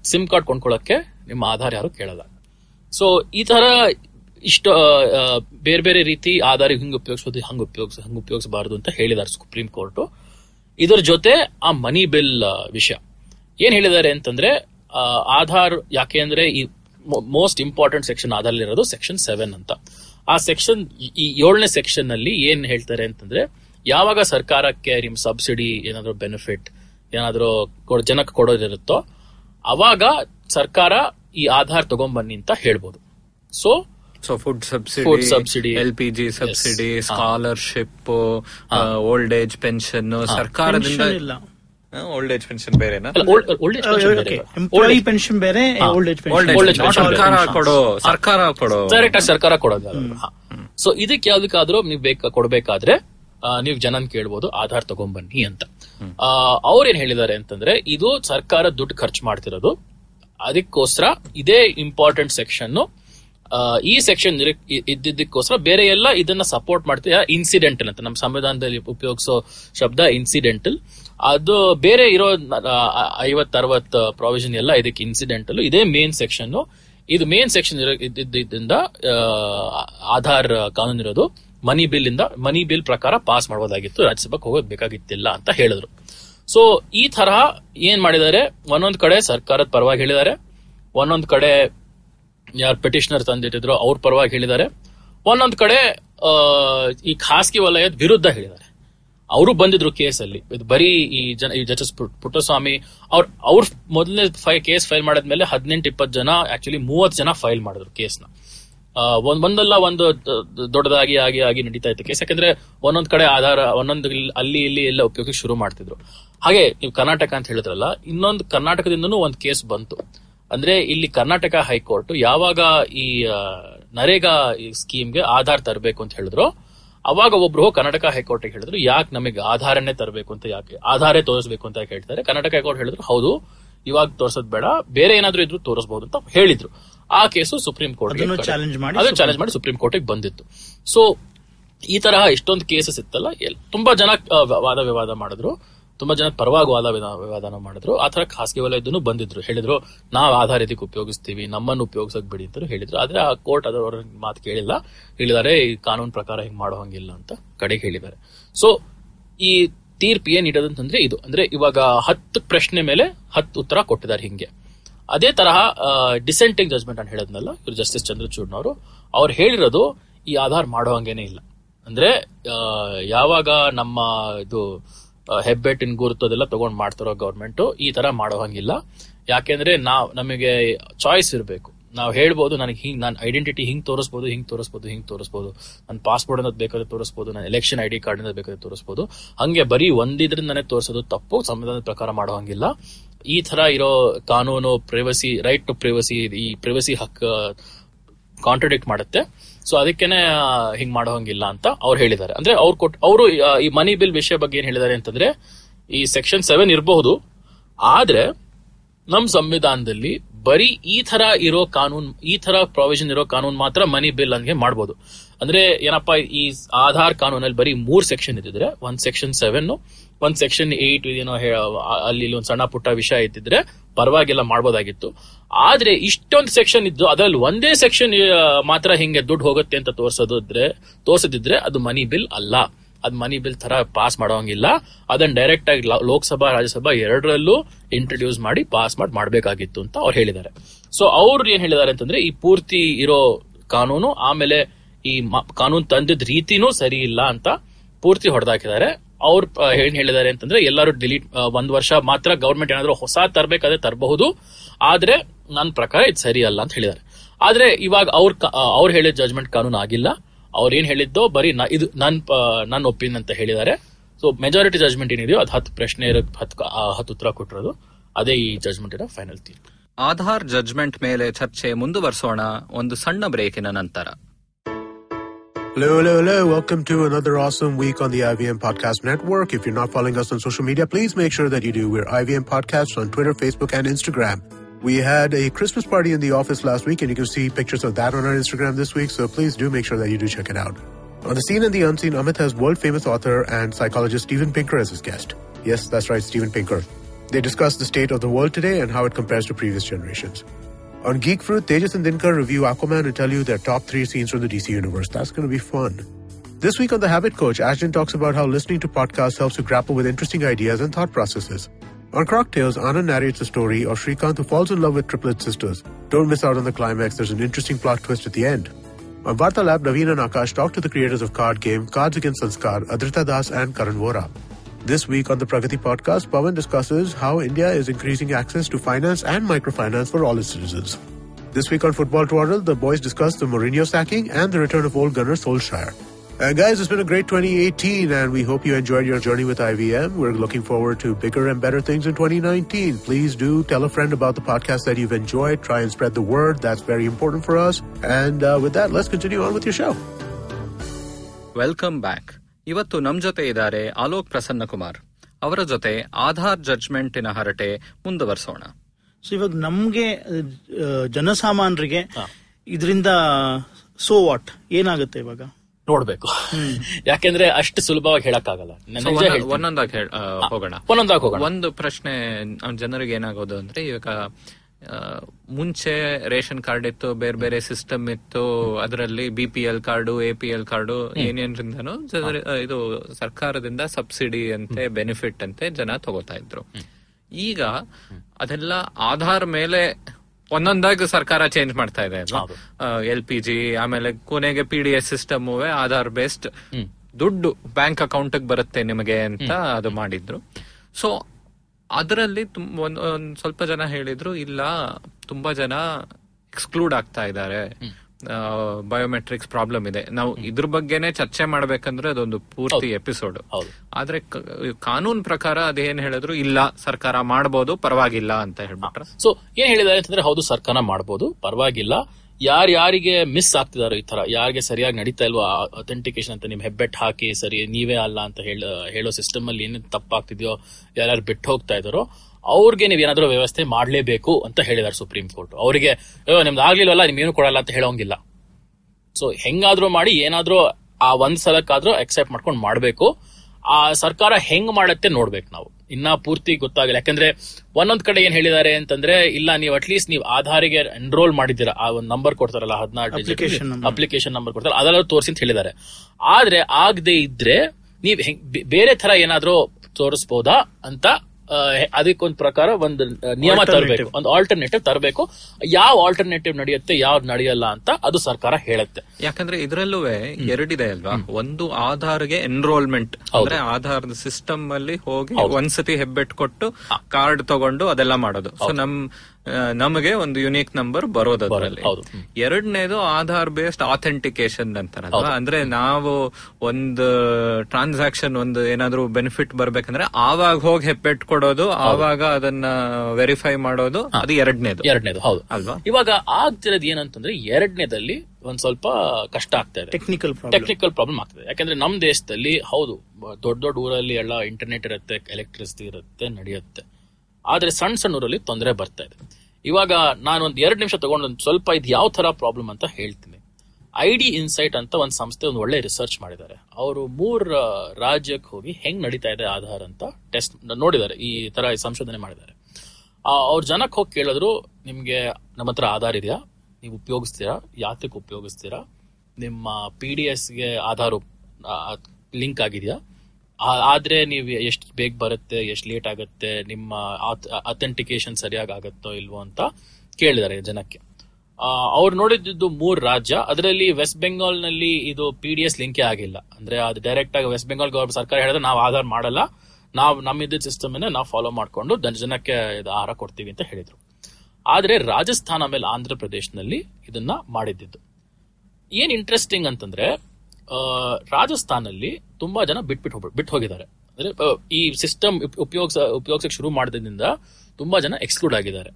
ಸಿಮ್ ಕಾರ್ಡ್ ಕೊಂಡ್ಕೊಳ್ಳಕ್ಕೆ ನಿಮ್ಮ ಆಧಾರ್ ಯಾರು ಕೇಳಲ್ಲ. ಸೊ ಈ ತರ ಇಷ್ಟ ಬೇರೆ ಬೇರೆ ರೀತಿ ಆಧಾರ ಹಿಂಗ್ ಉಪಯೋಗಿಸೋದು, ಹಂಗ್ ಉಪಯೋಗಿಸ, ಹಂಗ್ ಉಪಯೋಗಿಸಬಾರದು ಅಂತ ಹೇಳಿದ್ದಾರೆ ಸುಪ್ರೀಂ ಕೋರ್ಟ್ ಇದರ ಜೊತೆ ಆ ಮನಿ ಬಿಲ್ ವಿಷಯ. ಏನ್ ಹೇಳಿದ್ದಾರೆ ಅಂತಂದ್ರೆ ಆಧಾರ್ ಯಾಕೆ ಅಂದ್ರೆ ಈ ಮೋಸ್ಟ್ ಇಂಪಾರ್ಟೆಂಟ್ ಸೆಕ್ಷನ್ ಆಧಾರ್ ಇರೋದು ಸೆಕ್ಷನ್ ಸೆವೆನ್ ಅಂತ. ಆ ಸೆಕ್ಷನ್ ಈ ಏಳನೇ ಸೆಕ್ಷನ್ನಲ್ಲಿ ಏನ್ ಹೇಳ್ತಾರೆ ಅಂತಂದ್ರೆ ಯಾವಾಗ ಸರ್ಕಾರಕ್ಕೆ ನಿಮ್ ಸಬ್ಸಿಡಿ ಏನಾದ್ರು ಬೆನಿಫಿಟ್ ಏನಾದ್ರು ಕೊಡ್- ಜನಕ್ಕೆ ಕೊಡೋದಿರುತ್ತೋ ಅವಾಗ ಸರ್ಕಾರ ಈ ಆಧಾರ್ ತಗೊಂಬನ್ನಿ ಅಂತ ಹೇಳ್ಬೋದು. So so food subsidy food subsidy L P G subsidy scholarship old age pension ಸರ್ಕಾರದಿಂದ ಓಲ್ಡ್ ಏಜ್ ಪೆನ್ಷನ್ ಬೇರೆನಾ? ಓಲ್ಡ್ ಏಜ್ ಎಂಪ್ಲಾಯಿ ಪೆನ್ಷನ್ ಬೇರೆ ಓಲ್ಡ್ ಏಜ್ ಪೆನ್ಷನ್ ಸರ್ಕಾರ. ಕೊಡೋ ಸರ್ಕಾರ ಕೊಡೋ. ಡೈರೆಕ್ಟ್ ಆಗಿ ಸರ್ಕಾರ ಕೊಡೋದು ಸೊ ಇದಕ್ಕೆ ಯಾವ್ದಕ್ಕಾದ್ರೂ ನೀವು ಬೇಕ ಕೊಡ್ಬೇಕಾದ್ರೆ ನೀವು ಜನನ್ ಕೇಳ್ಬೋದು ಆಧಾರ್ ತಗೊಂಡ್ಬನ್ನಿ ಅಂತ. ಆ, ಅವ್ರೇನ್ ಹೇಳಿದ್ದಾರೆ ಅಂತಂದ್ರೆ ಇದು ಸರ್ಕಾರ ದುಡ್ಡು ಖರ್ಚು ಮಾಡ್ತಿರೋದು. ಅದಕ್ಕೋಸ್ಕರ ಇದೇ ಇಂಪಾರ್ಟೆಂಟ್ ಸೆಕ್ಷನ್ ಈ ಸೆಕ್ಷನ್ ಇದ್ದಿದ್ದಕ್ಕೋಸ್ಕರ ಬೇರೆ ಎಲ್ಲ ಇದನ್ನ ಸಪೋರ್ಟ್ ಮಾಡ್ತೀವಿ ಇನ್ಸಿಡೆಂಟಲ್ ಅಂತ. ನಮ್ಮ ಸಂವಿಧಾನದಲ್ಲಿ ಉಪಯೋಗಿಸೋ ಶಬ್ದ ಇನ್ಸಿಡೆಂಟಲ್ ಅದು ಬೇರೆ ಇರೋ ಐವತ್ ಅರವತ್ ಪ್ರಾವಿಷನ್ ಎಲ್ಲ ಇದಕ್ಕೆ ಇನ್ಸಿಡೆಂಟ್ ಅಲ್ಲೂ ಇದೇ ಮೇನ್ ಸೆಕ್ಷನ್ ಇದು ಮೇನ್ ಸೆಕ್ಷನ್ ಇದ್ದಿದ್ದರಿಂದ ಆಧಾರ್ ಕಾನೂನು ಇರೋದು ಮನಿ ಬಿಲ್ ಇಂದ ಮನಿ ಬಿಲ್ ಪ್ರಕಾರ ಪಾಸ್ ಮಾಡಬಹುದಾಗಿತ್ತು ರಾಜ್ಯಸಭೆಗೆ ಹೋಗೋದ್ ಬೇಕಾಗಿತ್ತಿಲ್ಲ ಅಂತ ಹೇಳಿದ್ರು. ಸೊ ಈ ತರಹ ಏನ್ ಮಾಡಿದ್ದಾರೆ? ಒಂದೊಂದ್ ಕಡೆ ಸರ್ಕಾರದ ಪರವಾಗಿ ಹೇಳಿದ್ದಾರೆ. ಒಂದೊಂದ್ ಕಡೆ ಯಾರು ಪೆಟಿಷನರ್ ತಂದಿಟ್ಟಿದ್ರು ಅವ್ರ ಪರವಾಗಿ ಹೇಳಿದ್ದಾರೆ. ಒಂದೊಂದ್ ಕಡೆ ಈ ಖಾಸಗಿ ವಲಯದ ವಿರುದ್ಧ ಹೇಳಿದ್ದಾರೆ. ಅವರು ಬಂದಿದ್ರು ಕೇಸಲ್ಲಿ ಇದು ಬರೀ ಈ ಜನ, ಈ ಜಸ್ಟಿಸ್ ಪುಟ್ಟಸ್ವಾಮಿ ಅವ್ರ ಅವ್ರ ಮೊದಲನೇ ಫೈ ಕೇಸ್ ಫೈಲ್ ಮಾಡಿದ್ಮೇಲೆ ಹದಿನೆಂಟು ಇಪ್ಪತ್ತು ಜನ ಆಕ್ಚುಲಿ ಮೂವತ್ತು ಜನ ಫೈಲ್ ಮಾಡಿದ್ರು ಕೇಸ್ನ ಒಂದ್, ಒಂದಲ್ಲ ಒಂದು ದೊಡ್ಡದಾಗಿ, ಆಗಿ ಆಗಿ ನಡೀತಾ ಇತ್ತು ಕೇಸ್ ಯಾಕಂದ್ರೆ ಒಂದೊಂದ್ ಕಡೆ ಆಧಾರ, ಒಂದೊಂದು ಅಲ್ಲಿ, ಇಲ್ಲಿ ಎಲ್ಲ ಉಪಯೋಗಕ್ಕೆ ಶುರು ಮಾಡ್ತಿದ್ರು. ಹಾಗೆ ನೀವು ಕರ್ನಾಟಕ ಅಂತ ಹೇಳಿದ್ರಲ್ಲ, ಇನ್ನೊಂದು ಕರ್ನಾಟಕದಿಂದನೂ ಒಂದು ಕೇಸ್ ಬಂತು. ಅಂದ್ರೆ ಇಲ್ಲಿ ಕರ್ನಾಟಕ ಹೈಕೋರ್ಟ್ ಯಾವಾಗ ಈ ನರೇಗಾ ಸ್ಕೀಮ್ಗೆ ಆಧಾರ್ ತರಬೇಕು ಅಂತ ಹೇಳಿದ್ರು ಅವಾಗ ಒಬ್ರು ಕರ್ನಾಟಕ ಹೈಕೋರ್ಟ್ ಹೇಳಿದ್ರು ಯಾಕೆ ನಮಗೆ ಆಧಾರನೇ ತರಬೇಕು ಅಂತ ಯಾಕೆ ಆಧಾರೇ ತೋರಿಸಬೇಕು ಅಂತ ಹೇಳ್ತಾರೆ? ಕರ್ನಾಟಕ ಹೈಕೋರ್ಟ್ ಹೇಳಿದ್ರು ಹೌದು ಇವಾಗ ತೋರಿಸೋದ್ ಬೇಡ ಬೇರೆ ಏನಾದ್ರೂ ಇದ್ರು ತೋರಿಸಬಹುದು ಅಂತ ಹೇಳಿದ್ರು. ಆ ಕೇಸು ಸುಪ್ರೀಂ ಕೋರ್ಟ್ ಚಾಲೆಂಜ್ ಮಾಡಿ ಅದನ್ನು ಚಾಲೆಂಜ್ ಮಾಡಿ ಸುಪ್ರೀಂ ಕೋರ್ಟಿಗೆ ಬಂದಿತ್ತು. ಸೊ ಈ ತರಹ ಇಷ್ಟೊಂದು ಕೇಸಸ್ ಇತ್ತಲ್ಲ ತುಂಬಾ ಜನ ವಾದ ವಿವಾದ ಮಾಡಿದ್ರು. ತುಂಬಾ ಜನ ಪರವಾಗಿ ವಾದ ವಿದ- ವಿವಾದನ ಮಾಡಿದ್ರು. ಆ ತರ ಖಾಸಗಿ ವಲಯದನ್ನು ಬಂದಿದ್ರು. ಹೇಳಿದ್ರು, ನಾವ್ ಆಧಾರ್ ಇದಕ್ಕೆ ಉಪಯೋಗಿಸ್ತೀವಿ, ನಮ್ಮನ್ನು ಉಪಯೋಗಿಸಕ್ ಬಿಡಿ ಅಂತ ಹೇಳಿದ್ರು. ಆದ್ರೆ ಆ ಕೋರ್ಟ್ ಅದರ ಮಾತು ಕೇಳಿಲ್ಲ. ಹೇಳಿದ್ದಾರೆ, ಈ ಕಾನೂನು ಪ್ರಕಾರ ಹಿಂಗ್ ಮಾಡೋ ಹಂಗಿಲ್ಲ ಅಂತ ಕಡೆಗೆ ಹೇಳಿದ್ದಾರೆ. ಸೊ ಈ ತೀರ್ಪು ಏನ್ ಇಡೋದಂತಂದ್ರೆ ಇದು. ಅಂದ್ರೆ ಇವಾಗ ಹತ್ತು ಪ್ರಶ್ನೆ ಮೇಲೆ ಹತ್ತು ಉತ್ತರ ಕೊಟ್ಟಿದ್ದಾರೆ ಹಿಂಗೆ. ಅದೇ ತರಹ ಡಿಸೆಂಟಿಂಗ್ ಜಜ್ಮೆಂಟ್ ಅಂತ ಹೇಳದ್ನಲ್ಲ, ಇವರು ಜಸ್ಟಿಸ್ ಚಂದ್ರಚೂಡ್ನವರು ಅವ್ರು. ಹೇಳಿರೋದು, ಈ ಆಧಾರ್ ಮಾಡೋ ಹಂಗೇನೆ ಇಲ್ಲ. ಅಂದ್ರೆ ಯಾವಾಗ ನಮ್ಮ ಇದು ಹೆಬ್ಬೆಟ್ಟಿನ ಗುರುತು ಅದೆಲ್ಲ ತಗೊಂಡ್ ಮಾಡ್ತಾರೋ ಗೌರ್ಮೆಂಟ್ ಈ ತರ ಮಾಡೋ ಹಂಗಿಲ್ಲ. ಯಾಕೆಂದ್ರೆ ನಾವ್, ನಮಗೆ ಚಾಯ್ಸ್ ಇರಬೇಕು. ನಾವು ಹೇಳ್ಬೋದು, ನನಗೆ ಹಿಂಗ್ ನನ್ನ ಐಡೆಂಟಿಟಿ ಹಿಂಗ್ ತೋರಿಸ್ಬೋದು ಹಿಂಗ್ ತೋರಿಸ್ಬೋದು ಹಿಂಗ್ ತೋರಿಸ್ಬೋದು. ನನ್ನ ಪಾಸ್ಪೋರ್ಟ್ ಅನ್ನೋದು ಬೇಕಾದ್ರೆ ತೋರಿಸ್ಬೋದು ನನ್ನ ಎಲೆಕ್ಷನ್ ಐ ಡಿ ಕಾರ್ಡ್ ಅನ್ನೋದು ಬೇಕಾದ್ರೆ ತೋರಿಸ್ಬೋದು. ಹಂಗೆ ಬರೀ ಒಂದಿದ್ರಿಂದನೇ ತೋರಿಸೋದು ತಪ್ಪು, ಸಂವಿಧಾನದ ಪ್ರಕಾರ ಮಾಡೋ ಹಂಗಿಲ್ಲ. ಈ ತರ ಇರೋ ಕಾನೂನು ಪ್ರೈವಸಿ ರೈಟ್ ಟು ಪ್ರೈವಸಿ ಈ ಪ್ರೈವಸಿ ಹಕ್ ಕಾಂಟ್ರಡಿಕ್ಟ್ ಮಾಡುತ್ತೆ. ಸೊ ಅದಕ್ಕೇನೆ ಹಿಂಗ್ ಮಾಡೋ ಹಂಗಿಲ್ಲ ಅಂತ ಅವ್ರು ಹೇಳಿದ್ದಾರೆ. ಅಂದ್ರೆ ಅವ್ರು ಕೊಟ್, ಅವರು ಈ ಮನಿ ಬಿಲ್ ವಿಷಯ ಬಗ್ಗೆ ಏನ್ ಹೇಳಿದ್ದಾರೆ ಅಂತಂದ್ರೆ, ಈ ಸೆಕ್ಷನ್ ಸೆವೆನ್ ಇರಬಹುದು, ಆದ್ರೆ ನಮ್ ಸಂವಿಧಾನದಲ್ಲಿ ಬರೀ ಈ ತರ ಇರೋ ಕಾನೂನು, ಈ ತರ ಪ್ರೊವಿಷನ್ ಇರೋ ಕಾನೂನು ಮಾತ್ರ ಮನಿ ಬಿಲ್ ಅಂದ್ರೆ ಮಾಡ್ಬೋದು. ಅಂದ್ರೆ ಏನಪ್ಪಾ, ಈ ಆಧಾರ್ ಕಾನೂನಲ್ಲಿ ಬರೀ ಮೂರ್ ಸೆಕ್ಷನ್ ಇದ್ದಿದ್ರೆ, ಒಂದ್ ಸೆಕ್ಷನ್ ಸೆವೆನ್ ಒಂದ್ ಸೆಕ್ಷನ್ ಏಟ್ ಏನೋ ಅಲ್ಲಿ ಒಂದ್ ಸಣ್ಣ ಪುಟ್ಟ ವಿಷಯ ಇದ್ದಿದ್ರೆ ಪರವಾಗಿಲ್ಲ ಮಾಡ್ಬೋದಾಗಿತ್ತು. ಆದ್ರೆ ಇಷ್ಟೊಂದು ಸೆಕ್ಷನ್ ಇದ್ದು ಅದ್ರಲ್ಲಿ ಒಂದೇ ಸೆಕ್ಷನ್ ಮಾತ್ರ ಹಿಂಗೆ ದುಡ್ಡು ಹೋಗುತ್ತೆ ಅಂತ ತೋರ್ಸೋದಿದ್ರೆ, ತೋರ್ಸದಿದ್ರೆ ಅದು ಮನಿ ಬಿಲ್ ಅಲ್ಲ. ಅದ್ ಮನಿ ಬಿಲ್ ತರ ಪಾಸ್ ಮಾಡೋಂಗಿಲ್ಲ. ಅದನ್ನ ಡೈರೆಕ್ಟ್ ಆಗಿ ಲೋಕಸಭಾ, ರಾಜ್ಯಸಭಾ ಎರಡರಲ್ಲೂ ಇಂಟ್ರೊಡ್ಯೂಸ್ ಮಾಡಿ ಪಾಸ್ ಮಾಡಿ, ಮಾಡಬೇಕಾಗಿತ್ತು ಅಂತ ಅವ್ರು ಹೇಳಿದ್ದಾರೆ. ಸೊ ಅವ್ರು ಏನ್ ಹೇಳಿದ್ದಾರೆ ಅಂತಂದ್ರೆ ಈ ಪೂರ್ತಿ ಇರೋ ಕಾನೂನು ಆಮೇಲೆ ಈ ಕಾನೂನು ತಂದಿದ ರೀತಿನೂ ಸರಿ ಇಲ್ಲ ಅಂತ ಪೂರ್ತಿ ಹೊಡೆದಾಕಿದ್ದಾರೆ. ಅವ್ರು ಏನ್ ಹೇಳಿದ್ದಾರೆ ಅಂತಂದ್ರೆ ಎಲ್ಲರೂ ಡಿಲೀಟ್ ಒಂದ್ ವರ್ಷ ಮಾತ್ರ ಗೌರ್ಮೆಂಟ್ ಏನಾದ್ರು ಹೊಸ ತರಬೇಕಾದ್ರೆ ತರಬಹುದು. ಆದ್ರೆ ನನ್ನ ಪ್ರಕಾರ ಇದು ಸರಿ ಅಲ್ಲ ಅಂತ ಹೇಳಿದ್ದಾರೆ. ಆದ್ರೆ ಇವಾಗ ಅವ್ರ ಅವ್ರು ಹೇಳಿದ ಜಜ್ಮೆಂಟ್ ಕಾನೂನು ಆಗಿಲ್ಲ. ಅವ್ರು ಏನ್ ಹೇಳಿದ್ದೋ ಬರೀ ಇದು ನನ್ ನನ್ನ ಒಪಿನಿಯನ್ ಅಂತ ಹೇಳಿದ್ದಾರೆ. ಸೊ ಮೆಜಾರಿಟಿ ಜಜ್ಮೆಂಟ್ ಏನಿದೆಯೋ ಅದು ಹತ್ತು ಪ್ರಶ್ನೆ ಹತ್ತು ಹತ್ತು ಉತ್ತರ ಕೊಟ್ಟಿರೋದು. ಅದೇ ಈ ಜಜ್ಮೆಂಟ್ ಇರೋ ಫೈನಲ್ ತೀರ್ಪು. ಆಧಾರ್ ಜಜ್ಮೆಂಟ್ ಮೇಲೆ ಚರ್ಚೆ ಮುಂದುವರಿಸೋಣ ಒಂದು ಸಣ್ಣ ಬ್ರೇಕಿನ ನಂತರ. Hello, hello, hello. Welcome to another awesome week on the IVM Podcast Network. If you're not following us on social media, please make sure that you do. We're IVM Podcasts on Twitter, Facebook, and Instagram. We had a Christmas party in the office last week, and you can see pictures of that on our Instagram this week, so please do make sure that you do check it out. On the scene and the unseen, Amit has world famous author and psychologist Steven Pinker as his guest. Yes, that's right, Steven Pinker. They discuss the state of the world today and how it compares to previous generations. On Geek Fruit, Tejas and Dinkar review Aquaman and tell you their top three scenes from the DC universe. That's going to be fun. This week on The Habit Coach, Ashton talks about how listening to podcasts helps you grapple with interesting ideas and thought processes. On Croc Tales, Anna narrates the story of Shrikant who falls in love with triplet sisters. Don't miss out on the climax, there's an interesting plot twist at the end. On Varta Lab, Naveen and Akash talk to the creators of card game Cards Against Sanskar, Adrita Das and Karan Vora. This week on the Pragati podcast, Pawan discusses how India is increasing access to finance and microfinance for all its citizens. This week on Football Twaddle, the boys discuss the Mourinho sacking and the return of old gunner Solskjaer. Uh, guys, it's been a great 2018, and we hope you enjoyed your journey with IVM. We're looking forward to bigger and better things in 2019. Please do tell a friend about the podcast that you've enjoyed. Try and spread the word. That's very important for us. And uh, with that, let's continue on with your show. Welcome back. ಇವತ್ತು ನಮ್ ಜೊತೆ ಇದ್ದಾರೆ ಆಲೋಕ್ ಪ್ರಸನ್ನ ಕುಮಾರ್ ಅವರ ಜೊತೆ ಆಧಾರ್ ಜಡ್ಜ್ಮೆಂಟಿನ ಹರಟೆ ಮುಂದುವರಿಸೋಣ. So ಇವಾಗ ನಮ್ಗೆ ಜನಸಾಮಾನ್ಯರಿಗೆ ಇದರಿಂದ ಸೋ ವಾಟ್ ಏನಾಗುತ್ತೆ ಇವಾಗ? ನೋಡ್ಬೇಕು. ಯಾಕೆಂದ್ರೆ ಅಷ್ಟು ಸುಲಭವಾಗಿ ಹೇಳಕ್ಕಾಗಲ್ಲ. ಒಂದೊಂದಾಗಿ ಹೋಗೋಣ. ಒಂದೊಂದಾಗಿ ಹೋಗೋಣ. ಒಂದು ಪ್ರಶ್ನೆ ಜನರಿಗೆ ಏನಾಗೋದು ಅಂದ್ರೆ ಇವಾಗ ಮುಂಚೆ ರೇಷನ್ ಕಾರ್ಡ್ ಇತ್ತು ಬೇರೆ ಬೇರೆ ಸಿಸ್ಟಮ್ ಇತ್ತು ಅದರಲ್ಲಿ B P L card A P L card ಏನೇನ್ರಿಂದನೂ ಇದು ಸರ್ಕಾರದಿಂದ ಸಬ್ಸಿಡಿ ಅಂತೆ ಬೆನಿಫಿಟ್ ಅಂತೆ ಜನ ತಗೋತಾ ಇದ್ರು. ಈಗ ಅದೆಲ್ಲ ಆಧಾರ್ ಮೇಲೆ ಒಂದೊಂದಾಗಿ ಸರ್ಕಾರ ಚೇಂಜ್ ಮಾಡ್ತಾ ಇದೆ ಎಲ್ ಪಿ ಜಿ ಆಮೇಲೆ ಕೊನೆಗೆ P D S system Aadhaar based ದುಡ್ಡು ಬ್ಯಾಂಕ್ ಅಕೌಂಟ್ ಬರುತ್ತೆ ನಿಮಗೆ ಅಂತ ಅದು ಮಾಡಿದ್ರು. ಸೊ ಅದರಲ್ಲಿ ಒಂದ್ ಒಂದ್ ಸ್ವಲ್ಪ ಜನ ಹೇಳಿದ್ರು ಇಲ್ಲ ತುಂಬಾ ಜನ ಎಕ್ಸ್ಕ್ಲೂಡ್ ಆಗ್ತಾ ಇದ್ದಾರೆ. ಬಯೋಮೆಟ್ರಿಕ್ಸ್ ಪ್ರಾಬ್ಲಮ್ ಇದೆ. ನಾವು ಇದ್ರ ಬಗ್ಗೆನೆ ಚರ್ಚೆ ಮಾಡ್ಬೇಕಂದ್ರೆ ಅದೊಂದು ಪೂರ್ತಿ ಎಪಿಸೋಡ್ ಆದ್ರೆ ಕಾನೂನ್ ಪ್ರಕಾರ ಅದೇನ್ ಹೇಳಿದ್ರು ಇಲ್ಲ ಸರ್ಕಾರ ಮಾಡಬಹುದು ಪರವಾಗಿಲ್ಲ ಅಂತ ಹೇಳ್ಬಿಟ್ರೆ. ಸೊ ಏನ್ ಹೇಳಿದ್ದಾರೆ ಅಂತಂದ್ರೆ ಹೌದು ಸರ್ಕಾರ ಮಾಡಬಹುದು ಪರವಾಗಿಲ್ಲ. ಯಾರ್ಯಾರಿಗೆ ಮಿಸ್ ಆಗ್ತಿದಾರೋ ಈ ತರ ಯಾರಿಗೆ ಸರಿಯಾಗಿ ನಡೀತಾ ಇಲ್ವಾ ಅಥೆಂಟಿಕೇಶನ್ ಅಂತ ನಿಮ್ ಹೆಬ್ಬೆಟ್ ಹಾಕಿ ಸರಿ, ನೀವೇ ಅಲ್ಲ ಅಂತ ಹೇಳ ಸಿಸ್ಟಮ್ ಅಲ್ಲಿ ಏನೇನು ತಪ್ಪಾಗ್ತಿದ್ಯೋ, ಯಾರ್ಯಾರು ಬಿಟ್ಟು ಹೋಗ್ತಾ ಇದಾರೋ ಅವ್ರಿಗೆ ನೀವ್ ಏನಾದ್ರೂ ವ್ಯವಸ್ಥೆ ಮಾಡಲೇಬೇಕು ಅಂತ ಹೇಳಿದಾರೆ ಸುಪ್ರೀಂ ಕೋರ್ಟ್. ಅವರಿಗೆ ನಿಮ್ದು ಆಗ್ಲಿಲ್ವಲ್ಲ ಏನು ಕೊಡಲ್ಲ ಅಂತ ಹೇಳೋಂಗಿಲ್ಲ. ಸೊ ಹೆಂಗಾದ್ರೂ ಮಾಡಿ ಏನಾದ್ರೂ ಆ ಒಂದ್ ಸಲಕ್ಕಾದ್ರೂ ಅಕ್ಸೆಪ್ಟ್ ಮಾಡ್ಕೊಂಡು ಮಾಡ್ಬೇಕು. ಆ ಸರ್ಕಾರ ಹೆಂಗ್ ಮಾಡತ್ತೆ ನೋಡ್ಬೇಕು ನಾವು. ಇನ್ನ ಪೂರ್ತಿ ಗೊತ್ತಾಗಲ್ಲ. ಯಾಕಂದ್ರೆ ಒಂದೊಂದ್ ಕಡೆ ಏನ್ ಹೇಳಿದ್ದಾರೆ ಅಂತಂದ್ರೆ ಇಲ್ಲ ನೀವು ಅಟ್ಲೀಸ್ಟ್ ನೀವು ಆಧಾರಿಗೆ ಎನ್ರೋಲ್ ಮಾಡಿದ್ದೀರಾ. ಆ ಒಂದು ನಂಬರ್ ಕೊಡ್ತಾರಲ್ಲ ಹದಿನಾರು ಅಪ್ಲಿಕೇಶನ್ ಅಪ್ಲಿಕೇಶನ್ ನಂಬರ್ ಕೊಡ್ತಾರೆ ಅದೆಲ್ಲ ತೋರಿಸಿ ಅಂತ ಹೇಳಿದ್ದಾರೆ. ಆದ್ರೆ ಆಗದೆ ಇದ್ರೆ ನೀವ್ ಬೇರೆ ತರ ಏನಾದ್ರೂ ತೋರಿಸ್ಬೋದಾ ಅಂತ ಅದಕ್ಕೊಂದ್ ಪ್ರಕಾರ ಒಂದು ನಿಯಮ ತರಬೇಕು. ಒಂದು ಆಲ್ಟರ್ನೇಟಿವ್ ತರಬೇಕು. ಯಾವ ಆಲ್ಟರ್ನೇಟಿವ್ ನಡೆಯುತ್ತೆ ಯಾವ್ದು ನಡೆಯಲ್ಲ ಅಂತ ಅದು ಸರ್ಕಾರ ಹೇಳುತ್ತೆ. ಯಾಕಂದ್ರೆ ಇದರಲ್ಲೂ ಎರಡಿದೆ ಅಲ್ವಾ? ಒಂದು ಆಧಾರ್ಗೆ ಎನ್ರೋಲ್ಮೆಂಟ್ ಅಂದ್ರೆ ಆಧಾರ್ ಸಿಸ್ಟಮ್ ಅಲ್ಲಿ ಹೋಗಿ ಒಂದ್ಸತಿ ಹೆಬ್ಬೆಟ್ ಕೊಟ್ಟು ಕಾರ್ಡ್ ತಗೊಂಡು ಅದೆಲ್ಲ ಮಾಡೋದು. ಸೊ ನಮ್ ನಮಗೆ ಒಂದು ಯುನೀಕ್ ನಂಬರ್ ಬರೋದು ಅದರಲ್ಲಿ. ಎರಡನೇದು ಆಧಾರ್ ಬೇಸ್ಡ್ ಆಥೆಂಟಿಕೇಶನ್ ಅಂತಾರಲ್ಲ ಅಂದ್ರೆ ನಾವು ಒಂದು ಟ್ರಾನ್ಸಾಕ್ಷನ್ ಒಂದು ಏನಾದ್ರೂ ಬೆನಿಫಿಟ್ ಬರ್ಬೇಕಂದ್ರೆ ಆವಾಗ ಹೋಗಿ ಹೆಪ್ಪೆಟ್ ಕೊಡೋದು ಆವಾಗ ಅದನ್ನ ವೆರಿಫೈ ಮಾಡೋದು ಅದು ಎರಡನೇದು. ಎರಡನೇದು ಹೌದು. ಅಲ್ವಾ? ಇವಾಗ ಆಗ್ತಿರೋದು ಏನಂತಂದ್ರೆ ಎರಡನೇದಲ್ಲಿ ಒಂದ್ ಸ್ವಲ್ಪ ಕಷ್ಟ ಆಗ್ತಾ ಇದೆ. ಟೆಕ್ನಿಕಲ್ ಪ್ರಾಬ್ಲಮ್ ಟೆಕ್ನಿಕಲ್ ಪ್ರಾಬ್ಲಮ್ ಆಗ್ತದೆ ಯಾಕಂದ್ರೆ ನಮ್ ದೇಶದಲ್ಲಿ ಹೌದು ದೊಡ್ಡ ದೊಡ್ಡ ಊರಲ್ಲಿ ಎಲ್ಲ ಇಂಟರ್ನೆಟ್ ಇರುತ್ತೆ ಎಲೆಕ್ಟ್ರಿಸಿಟಿ ಇರುತ್ತೆ ನಡೆಯುತ್ತೆ. ಆದ್ರೆ ಸಣ್ಣ ಸಣ್ಣ ಊರಲ್ಲಿ ತೊಂದರೆ ಬರ್ತಾ ಇದೆ. ಇವಾಗ ನಾನು ಒಂದ್ ಎರಡು ನಿಮಿಷ ತಗೊಂಡು ಒಂದು ಸ್ವಲ್ಪ ಇದು ಯಾವ ತರ ಪ್ರಾಬ್ಲಮ್ ಅಂತ ಹೇಳ್ತೀನಿ. ಐ ಡಿ ಇನ್ಸೈಟ್ ಅಂತ ಒಂದು ಸಂಸ್ಥೆ ಒಂದು ಒಳ್ಳೆ ರಿಸರ್ಚ್ ಮಾಡಿದ್ದಾರೆ. ಅವರು ಮೂರ್ ರಾಜ್ಯಕ್ಕೆ ಹೋಗಿ ಹೆಂಗ್ ನಡೀತಾ ಇದೆ ಆಧಾರ್ ಅಂತ ಟೆಸ್ಟ್ ನೋಡಿದ್ದಾರೆ. ಈ ತರ ಸಂಶೋಧನೆ ಮಾಡಿದ್ದಾರೆ. ಅವ್ರ ಜನಕ್ಕೆ ಹೋಗಿ ಕೇಳಿದ್ರು, ನಿಮ್ಗೆ ನಮ್ಮ ಹತ್ರ ಆಧಾರ್ ಇದೆಯಾ? ನೀವು ಉಪಯೋಗಿಸ್ತೀರಾ? ಯಾತಕ್ಕೆ ಉಪಯೋಗಿಸ್ತೀರಾ? ನಿಮ್ಮ ಪಿ ಡಿ ಎಸ್ಗೆ ಆಧಾರ್ ಲಿಂಕ್ ಆಗಿದೆಯಾ? ಆದ್ರೆ ನೀವು ಎಷ್ಟು ಬೇಗ ಬರುತ್ತೆ, ಎಷ್ಟು ಲೇಟ್ ಆಗುತ್ತೆ, ನಿಮ್ಮ ಅಥೆಂಟಿಕೇಶನ್ ಸರಿಯಾಗಿ ಆಗುತ್ತೋ ಇಲ್ವೋ ಅಂತ ಕೇಳಿದ್ದಾರೆ ಜನಕ್ಕೆ. ಅವ್ರು ನೋಡಿದ್ದು ಮೂರ್ ರಾಜ್ಯ. ಅದರಲ್ಲಿ ವೆಸ್ಟ್ ಬೆಂಗಾಲ್ನಲ್ಲಿ ಇದು ಪಿ ಡಿ ಎಸ್ ಲಿಂಕೇ ಆಗಿಲ್ಲ. ಅಂದ್ರೆ ಅದು ಡೈರೆಕ್ಟ್ ಆಗಿ ವೆಸ್ಟ್ ಬೆಂಗಾಲ್ ಗವರ್ಮೆಂಟ್ ಸರ್ಕಾರ ಹೇಳಿದ್ರೆ ನಾವು ಆಧಾರ್ ಮಾಡಲ್ಲ. ನಾವು ನಮ್ಮಿದ್ದ ಸಿಸ್ಟಮ್ ನಾವು ಫಾಲೋ ಮಾಡ್ಕೊಂಡು ಜನ- ಜನಕ್ಕೆ ಇದು ಆಹಾರ ಕೊಡ್ತೀವಿ ಅಂತ ಹೇಳಿದ್ರು. ಆದ್ರೆ ರಾಜಸ್ಥಾನ ಆಮೇಲೆ ಆಂಧ್ರ ಇದನ್ನ ಮಾಡಿದ್ದು ಏನ್ ಇಂಟ್ರೆಸ್ಟಿಂಗ್ ಅಂತಂದ್ರೆ ರಾಜಸ್ಥಾನಲ್ಲಿ ತುಂಬಾ ಜನ ಬಿಟ್ಬಿಟ್ಟು ಹೋಗ್ಬಿಟ್ಟು ಬಿಟ್ಟು ಹೋಗಿದ್ದಾರೆ. ಅಂದ್ರೆ ಈ ಸಿಸ್ಟಮ್ ಉಪಯೋಗಿಸ ಉಪಯೋಗಿಸಕ್ ಶುರು ಮಾಡಿದ್ರಿಂದ ತುಂಬಾ ಜನ ಎಕ್ಸ್ಕ್ಲೂಡ್ ಆಗಿದ್ದಾರೆ.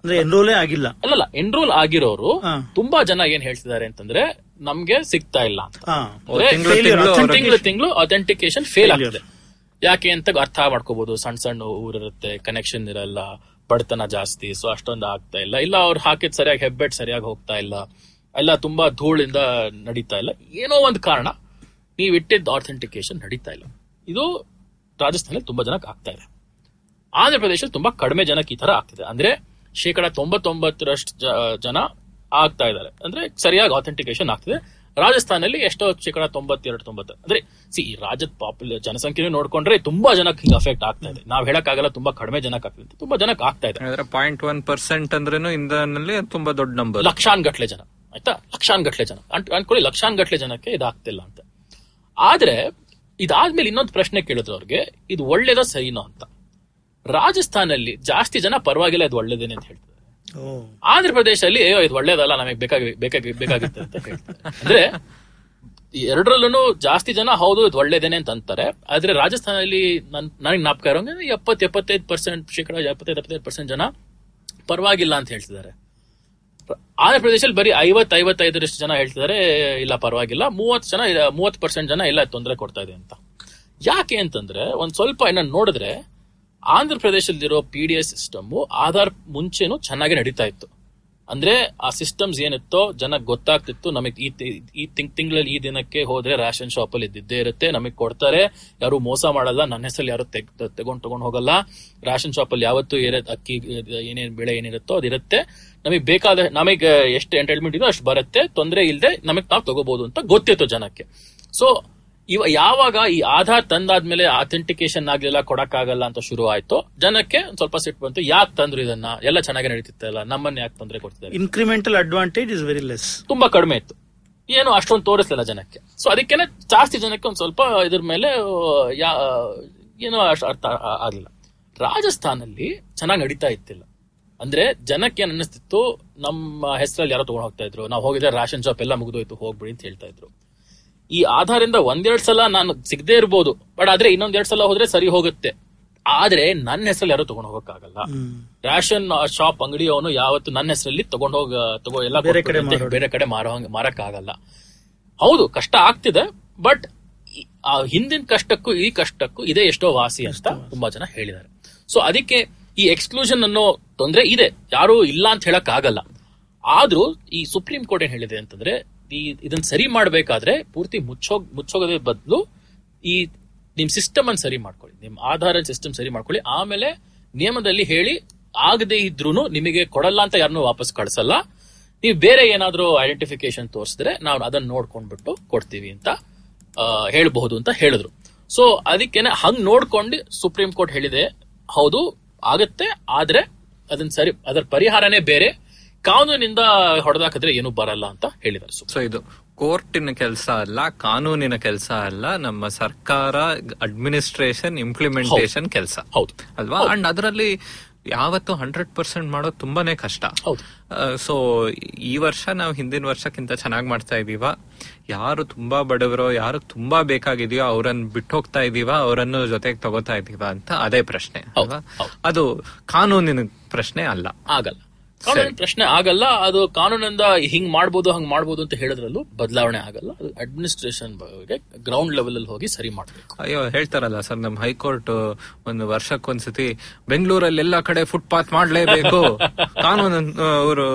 ಅಂದ್ರೆ ಎನ್ರೋಲೇ ಆಗಿಲ್ಲ. ಅಲ್ಲಲ್ಲ ಎನ್ರೋಲ್ ಆಗಿರೋರು ತುಂಬಾ ಜನ ಏನ್ ಹೇಳ್ತಿದ್ದಾರೆ ಅಂತಂದ್ರೆ ನಮ್ಗೆ ಸಿಗ್ತಾ ಇಲ್ಲ ಅಂತ. ತಿಂಗ್ಳು ತಿಂಗ್ಳು ಅಥೆಂಟಿಕೇಶನ್ ಫೇಲ್ ಆಗ್ತದೆ. ಆಗಿದೆ ಯಾಕೆ ಅಂತ ಅರ್ಥ ಮಾಡ್ಕೋಬಹುದು ಸಣ್ಣ ಸಣ್ಣ ಊರಿರುತ್ತೆ ಕನೆಕ್ಷನ್ ಇರಲ್ಲ ಬಡತನ ಜಾಸ್ತಿ ಸೊ ಅಷ್ಟೊಂದು ಆಗ್ತಾ ಇಲ್ಲ. ಇಲ್ಲ ಅವ್ರು ಹಾಕಿದ್ ಸರಿಯಾಗಿ ಹೆಬ್ಬೆಟ್ ಸರಿಯಾಗಿ ಹೋಗ್ತಾ ಇಲ್ಲ. ಎಲ್ಲ ತುಂಬಾ ಧೂಳಿಂದ ನಡೀತಾ ಇಲ್ಲ. ಏನೋ ಒಂದು ಕಾರಣ ನೀವು ಇಟ್ಟಿದ್ದ ಆಥೆಂಟಿಕೇಶನ್ ನಡೀತಾ ಇಲ್ಲ. ಇದು ರಾಜಸ್ಥಾನಲ್ಲಿ ತುಂಬಾ ಜನಕ್ಕೆ ಆಗ್ತಾ ಇದೆ. ಆಂಧ್ರ ಪ್ರದೇಶದಲ್ಲಿ ತುಂಬಾ ಕಡಿಮೆ ಜನಕ್ಕೆ ಈ ತರ ಆಗ್ತಿದೆ. ಅಂದ್ರೆ ಶೇಕಡ ತೊಂಬತ್ತೊಂಬತ್ತರಷ್ಟು ಜನ ಆಗ್ತಾ ಇದ್ದಾರೆ. ಅಂದ್ರೆ ಸರಿಯಾಗಿ ಆಥೆಂಟಿಕೇಶನ್ ಆಗ್ತಿದೆ. ರಾಜಸ್ಥಾನಲ್ಲಿ ಎಷ್ಟೋ ಶೇಕಡ ತೊಂಬತ್ತೆರಡು ತೊಂಬತ್ತು ಅಂದ್ರೆ ಸಿ ಈ ರಾಜ್ಯದ ಪಾಪ್ಯುಲರ್ ಜನಸಂಖ್ಯೆ ನೋಡ್ಕೊಂಡ್ರೆ ತುಂಬಾ ಜನಕ್ಕೆ ಹಿಂಗ್ ಅಫೆಕ್ಟ್ ಆಗ್ತಾ ಇದೆ. ನಾವ್ ಹೇಳಕ್ಕಾಗಲ್ಲ ತುಂಬಾ ಕಡಿಮೆ ಜನಕ್ಕೆ ಆಗ್ತಿದೆ ತುಂಬಾ ಜನಕ್ಕೆ ಆಗ್ತಾ ಇದೆ. ಅಂದ್ರೆ ಪಾಯಿಂಟ್ ಒನ್ ಪರ್ಸೆಂಟ್ ಅಂದ್ರೇನು ಇಂಧನಲ್ಲಿ ತುಂಬಾ ದೊಡ್ಡ ನಂಬರ್ ಲಕ್ಷಾನ್ ಗಟ್ಲೆ ಜನ. ಆಯ್ತಾ? ಲಕ್ಷಾನ್ ಗಟ್ಲೆ ಜನ. ಅನ್ಕೊಳ್ಳಿ ಲಕ್ಷಾನ್ ಗಟ್ಲೆ ಜನಕ್ಕೆ ಇದಾಗ್ತಿಲ್ಲ ಅಂತ. ಆದ್ರೆ ಇದಾದ್ಮೇಲೆ ಇನ್ನೊಂದು ಪ್ರಶ್ನೆ ಕೇಳಿದ್ರು ಅವ್ರಿಗೆ ಇದು ಒಳ್ಳೇದ ಸರಿನೋ ಅಂತ. ರಾಜಸ್ಥಾನಲ್ಲಿ ಜಾಸ್ತಿ ಜನ ಪರವಾಗಿಲ್ಲ ಇದು ಒಳ್ಳೇದೇನೆ ಅಂತ ಹೇಳ್ತಾರೆ. ಆಂಧ್ರಪ್ರದೇಶದಲ್ಲಿ ಆಂಧ್ರ ಪ್ರದೇಶದಲ್ಲಿ ಅಯ್ಯೋ ಇದು ಒಳ್ಳೇದಲ್ಲ ನಮಗೆ ಬೇಕಾಗಿ ಬೇಕಾಗಿ ಬೇಕಾಗಿತ್ತು ಅಂತ ಹೇಳ್ತಾರೆ. ಅಂದ್ರೆ ಎರಡರಲ್ಲೂ ಜಾಸ್ತಿ ಜನ ಹೌದು ಇದು ಒಳ್ಳೇದೇನೆ ಅಂತ ಅಂತಾರೆ. ಆದ್ರೆ ರಾಜಸ್ಥಾನದಲ್ಲಿ ನನ್ ನನಗೆ ನಾಪಕ ಇರೋಂಗೆ ಎಪ್ಪತ್ ಎಪ್ಪತ್ತೈದು ಪರ್ಸೆಂಟ್ ಶೇಕಡ ಎಪ್ಪತ್ತೈದು ಎಪ್ಪತ್ತೈದು ಪರ್ಸೆಂಟ್ ಜನ ಪರವಾಗಿಲ್ಲ ಅಂತ ಹೇಳ್ತಿದ್ದಾರೆ. ಆಂಧ್ರ ಪ್ರದೇಶದಲ್ಲಿ ಬರೀ ಐವತ್ ಐವತ್ತೈದರಷ್ಟು ಜನ ಹೇಳ್ತಿದ್ದಾರೆ ಇಲ್ಲ ಪರವಾಗಿಲ್ಲ. ಮೂವತ್ತು ಜನ, ಮೂವತ್ತು ಪರ್ಸೆಂಟ್ ಜನ ಇಲ್ಲ, ತೊಂದರೆ ಕೊಡ್ತಾ ಇದೆ ಅಂತ. ಯಾಕೆ ಅಂತಂದ್ರೆ, ಒಂದ್ ಸ್ವಲ್ಪ ಇನ್ನ ನೋಡಿದ್ರೆ, Andhra ಪ್ರದೇಶದಲ್ಲಿರೋ P D S system Aadhaar ಮುಂಚೆನೂ ಚೆನ್ನಾಗಿ ನಡೀತಾ ಇತ್ತು. ಅಂದ್ರೆ ಆ ಸಿಸ್ಟಮ್ಸ್ ಏನಿತ್ತೋ ಜನಕ್ಕೆ ಗೊತ್ತಾಗ್ತಿತ್ತು, ನಮಗೆ ಈ ಈ ತಿಂಗ್, ತಿಂಗಳಲ್ಲಿ ಈ ದಿನಕ್ಕೆ ಹೋದ್ರೆ ರೇಷನ್ ಶಾಪ್ ಅಲ್ಲಿ ಇದ್ದಿದ್ದೇ ಇರುತ್ತೆ, ನಮಗೆ ಕೊಡ್ತಾರೆ. ಯಾರು ಮೋಸ ಮಾಡಲ್ಲ ನನ್ನ ಹೆಸರಲ್ಲಿ ಯಾರು ತೆಗ್ ತಗೊಂಡ್ ತಗೊಂಡ್ ಹೋಗಲ್ಲ. ರೇಷನ್ ಶಾಪ್ ಅಲ್ಲಿ ಯಾವತ್ತು ಅಕ್ಕಿ, ಏನೇನ್, ಬೆಳೆ ಏನಿರುತ್ತೋ ಅದಿರುತ್ತೆ. ನಮಗೆ ಬೇಕಾದ ನಮಗೆ ಎಷ್ಟು ಎಂಟೈಟ್ಮೆಂಟ್ ಇದೋ ಅಷ್ಟು ಬರುತ್ತೆ. ತೊಂದರೆ ಇಲ್ಲದೆ ನಮಗೆ ನಾವು ತಗೋಬಹುದು ಅಂತ ಗೊತ್ತಿತ್ತು ಜನಕ್ಕೆ. ಸೊ ಇವ ಯಾವಾಗ ಈ ಆಧಾರ್ ತಂದಾದ್ಮೇಲೆ ಅಥೆಂಟಿಕೇಶನ್ ಆಗ್ಲಿಲ್ಲ ಕೊಡಕ್ಕಾಗಲ್ಲ ಅಂತ ಶುರು ಆಯ್ತು ಜನಕ್ಕೆ ಸ್ವಲ್ಪ ಸಿಟ್ಟು ಬಂತು. ಯಾಕೆ ತಂದ್ರು ಇದನ್ನ? ಎಲ್ಲ ಚೆನ್ನಾಗಿ ನಡೀತಿತ್ತಲ್ಲ ನಮ್ಮನ್ನ ಯಾಕೆ ತೊಂದರೆ ಕೊಡ್ತಿದ್ದಾರೆ? Incremental advantage is very less ತುಂಬಾ ಕಡಿಮೆ ಇತ್ತು. ಏನು ಅಷ್ಟೊಂದು ತೋರಿಸಲಿಲ್ಲ ಜನಕ್ಕೆ. ಸೊ ಅದಕ್ಕೇನೆ ಜಾಸ್ತಿ ಜನಕ್ಕೆ ಒಂದ್ ಸ್ವಲ್ಪ ಇದ್ರ ಮೇಲೆ ಯಾ- ಏನೋ ಅಷ್ಟು ಅರ್ಥ ಆಗಲಿಲ್ಲ. ರಾಜಸ್ಥಾನಲ್ಲಿ ಚೆನ್ನಾಗಿ ನಡೀತಾ ಇತ್ತಿಲ್ಲ. ಅಂದ್ರೆ ಜನಕ್ಕೆ ಏನ್ ಅನ್ನಿಸ್ತಿತ್ತು ನಮ್ಮ ಹೆಸರಲ್ಲಿ ಯಾರೋ ತಗೊಂಡ್ ಹೋಗ್ತಾ ಇದ್ರು. ನಾವು ಹೋಗಿದ್ರೆ ರಾಷನ್ ಶಾಪ್ ಎಲ್ಲ ಮುಗಿದೋಯ್ತು ಹೋಗ್ಬಿಡಿ ಅಂತ ಹೇಳ್ತಾ ಇದ್ರು. ಈ ಆಧಾರದಿಂದ ಒಂದೆರಡ್ ಸಲ ನಾನು ಸಿಗದೆ ಇರ್ಬೋದು ಬಟ್ ಆದ್ರೆ ಇನ್ನೊಂದೆರಡ್ ಸಲ ಹೋದ್ರೆ ಸರಿ ಹೋಗುತ್ತೆ. ಆದ್ರೆ ನನ್ನ ಹೆಸರಲ್ಲಿ ಯಾರು ತಗೊಂಡ್ ಹೋಗಕ್ಕಾಗಲ್ಲ. ರೇಷನ್ ಶಾಪ್ ಅಂಗಡಿಯವನು ಯಾವತ್ತು ನನ್ನ ಹೆಸರಲ್ಲಿ ತಗೊಂಡ್ ಹೋಗ ತಗೋ ಎಲ್ಲ ಬೇರೆ ಕಡೆ ಬೇರೆ ಕಡೆ ಮಾರೋ ಮಾರಕ್ ಆಗಲ್ಲ ಹೌದು ಕಷ್ಟ ಆಗ್ತಿದೆ ಬಟ್ ಆ ಹಿಂದಿನ ಕಷ್ಟಕ್ಕೂ ಈ ಕಷ್ಟಕ್ಕೂ ಇದೇ ಎಷ್ಟೋ ವಾಸಿ ಅಂತ ತುಂಬಾ ಜನ ಹೇಳಿದ್ದಾರೆ. ಸೊ ಅದಕ್ಕೆ ಈ ಎಕ್ಸ್ಕ್ಲೂಷನ್ ಅನ್ನೋ ತೊಂದರೆ ಇದೆ. ಯಾರು ಇಲ್ಲ ಅಂತ ಹೇಳಕ್ ಆಗಲ್ಲ ಆದ್ರೂ ಈ ಸುಪ್ರೀಂ ಕೋರ್ಟ್ ಏನ್ ಹೇಳಿದೆ ಅಂತಂದ್ರೆ, ಈ ಇದನ್ನ ಸರಿ ಮಾಡಬೇಕಾದ್ರೆ ಪೂರ್ತಿ ಮುಚ್ಚೋಗ್, ಮುಚ್ಚೋಗದೇ ಬದಲು ಈ ನಿಮ್ ಸಿಸ್ಟಮ್ ಅನ್ನು ಸರಿ ಮಾಡ್ಕೊಳ್ಳಿ. ನಿಮ್ ಆಧಾರ ಸಿಸ್ಟಮ್ ಸರಿ ಮಾಡ್ಕೊಳ್ಳಿ. ಆಮೇಲೆ ನಿಯಮದಲ್ಲಿ ಹೇಳಿ ಆಗದೆ ಇದ್ರೂ ನಿಮಗೆ ಕೊಡಲ್ಲ ಅಂತ ಯಾರನ್ನೂ ವಾಪಸ್ ಕಳ್ಸಲ್ಲ. ನೀವು ಬೇರೆ ಏನಾದರೂ ಐಡೆಂಟಿಫಿಕೇಶನ್ ತೋರಿಸಿದ್ರೆ ನಾವು ಅದನ್ನ ನೋಡ್ಕೊಂಡ್ಬಿಟ್ಟು ಕೊಡ್ತೀವಿ ಅಂತ ಹೇಳಬಹುದು ಅಂತ ಹೇಳಿದ್ರು. ಸೊ ಅದಕ್ಕೇನೆ ಹಂಗ್ ನೋಡ್ಕೊಂಡು ಸುಪ್ರೀಂ ಕೋರ್ಟ್ ಹೇಳಿದೆ. ಹೌದು ಆಗತ್ತೆ. ಆದ್ರೆ ಅದನ್ನ ಸರಿ ಅದರ ಪರಿಹಾರನೇ ಬೇರೆ. ಕಾನೂನಿಂದ ಹೊಡೆದಾಕಿದ್ರೆ ಏನು ಬರಲ್ಲ ಅಂತ ಹೇಳಿದ್ರು ಸೊ ಸೊ ಇದು ಕೋರ್ಟಿನ ಕೆಲಸ ಅಲ್ಲ ಕಾನೂನಿನ ಕೆಲಸ ಅಲ್ಲ ನಮ್ಮ ಸರ್ಕಾರ ಅಡ್ಮಿನಿಸ್ಟ್ರೇಷನ್ ಇಂಪ್ಲಿಮೆಂಟೇಷನ್ ಕೆಲಸ. ಹೌದು. ಅಲ್ವಾ? ಅಂಡ್ ಅದರಲ್ಲಿ ಯಾವತ್ತು ಹಂಡ್ರೆಡ್ ಪರ್ಸೆಂಟ್ ಮಾಡೋದು ತುಂಬಾನೇ ಕಷ್ಟ. ಸೊ ಈ ವರ್ಷ ನಾವು ಹಿಂದಿನ ವರ್ಷಕ್ಕಿಂತ ಚೆನ್ನಾಗಿ ಮಾಡ್ತಾ ಇದೀವ ಯಾರು ತುಂಬಾ ಬಡವರೋ ಯಾರು ತುಂಬಾ ಬೇಕಾಗಿದೆಯೋ ಅವರನ್ನು ಬಿಟ್ಟು ಹೋಗ್ತಾ ಇದೀವ ಅವರನ್ನು ಜೊತೆಗೆ ತಗೋತಾ ಇದೀವ ಅಂತ ಅದೇ ಪ್ರಶ್ನೆ ಅದು ಕಾನೂನಿನ ಪ್ರಶ್ನೆ ಅಲ್ಲ. ಆಗಲ್ಲ. ಕಾನೂನಿನ ಪ್ರಶ್ನೆ ಆಗಲ್ಲ ಅದು ಕಾನೂನಿಂದ ಹಿಂಗ್ ಮಾಡ್ಬೋದು ಹಂಗ್ ಮಾಡ್ಬೋದು ಅಂತ ಹೇಳಿದ್ರಲ್ಲೂ ಬದಲಾವಣೆ ಆಗಲ್ಲ. ಅದು ಅಡ್ಮಿನಿಸ್ಟ್ರೇಷನ್ ಬಗ್ಗೆ ಗ್ರೌಂಡ್ ಲೆವೆಲ್ ಅಲ್ಲಿ ಹೋಗಿ ಸರಿ ಮಾಡಬೇಕು. ಅಯ್ಯೋ ಹೇಳ್ತಾರಲ್ಲ ಸರ್ ನಮ್ ಹೈಕೋರ್ಟ್ ಒಂದು ವರ್ಷಕ್ಕೊಂದ್ಸತಿ ಬೆಂಗಳೂರಲ್ಲಿ ಎಲ್ಲಾ ಕಡೆ ಫುಟ್ಪಾತ್ ಮಾಡ್ಲೇಬೇಕು. ಕಾನೂನು ಅವರು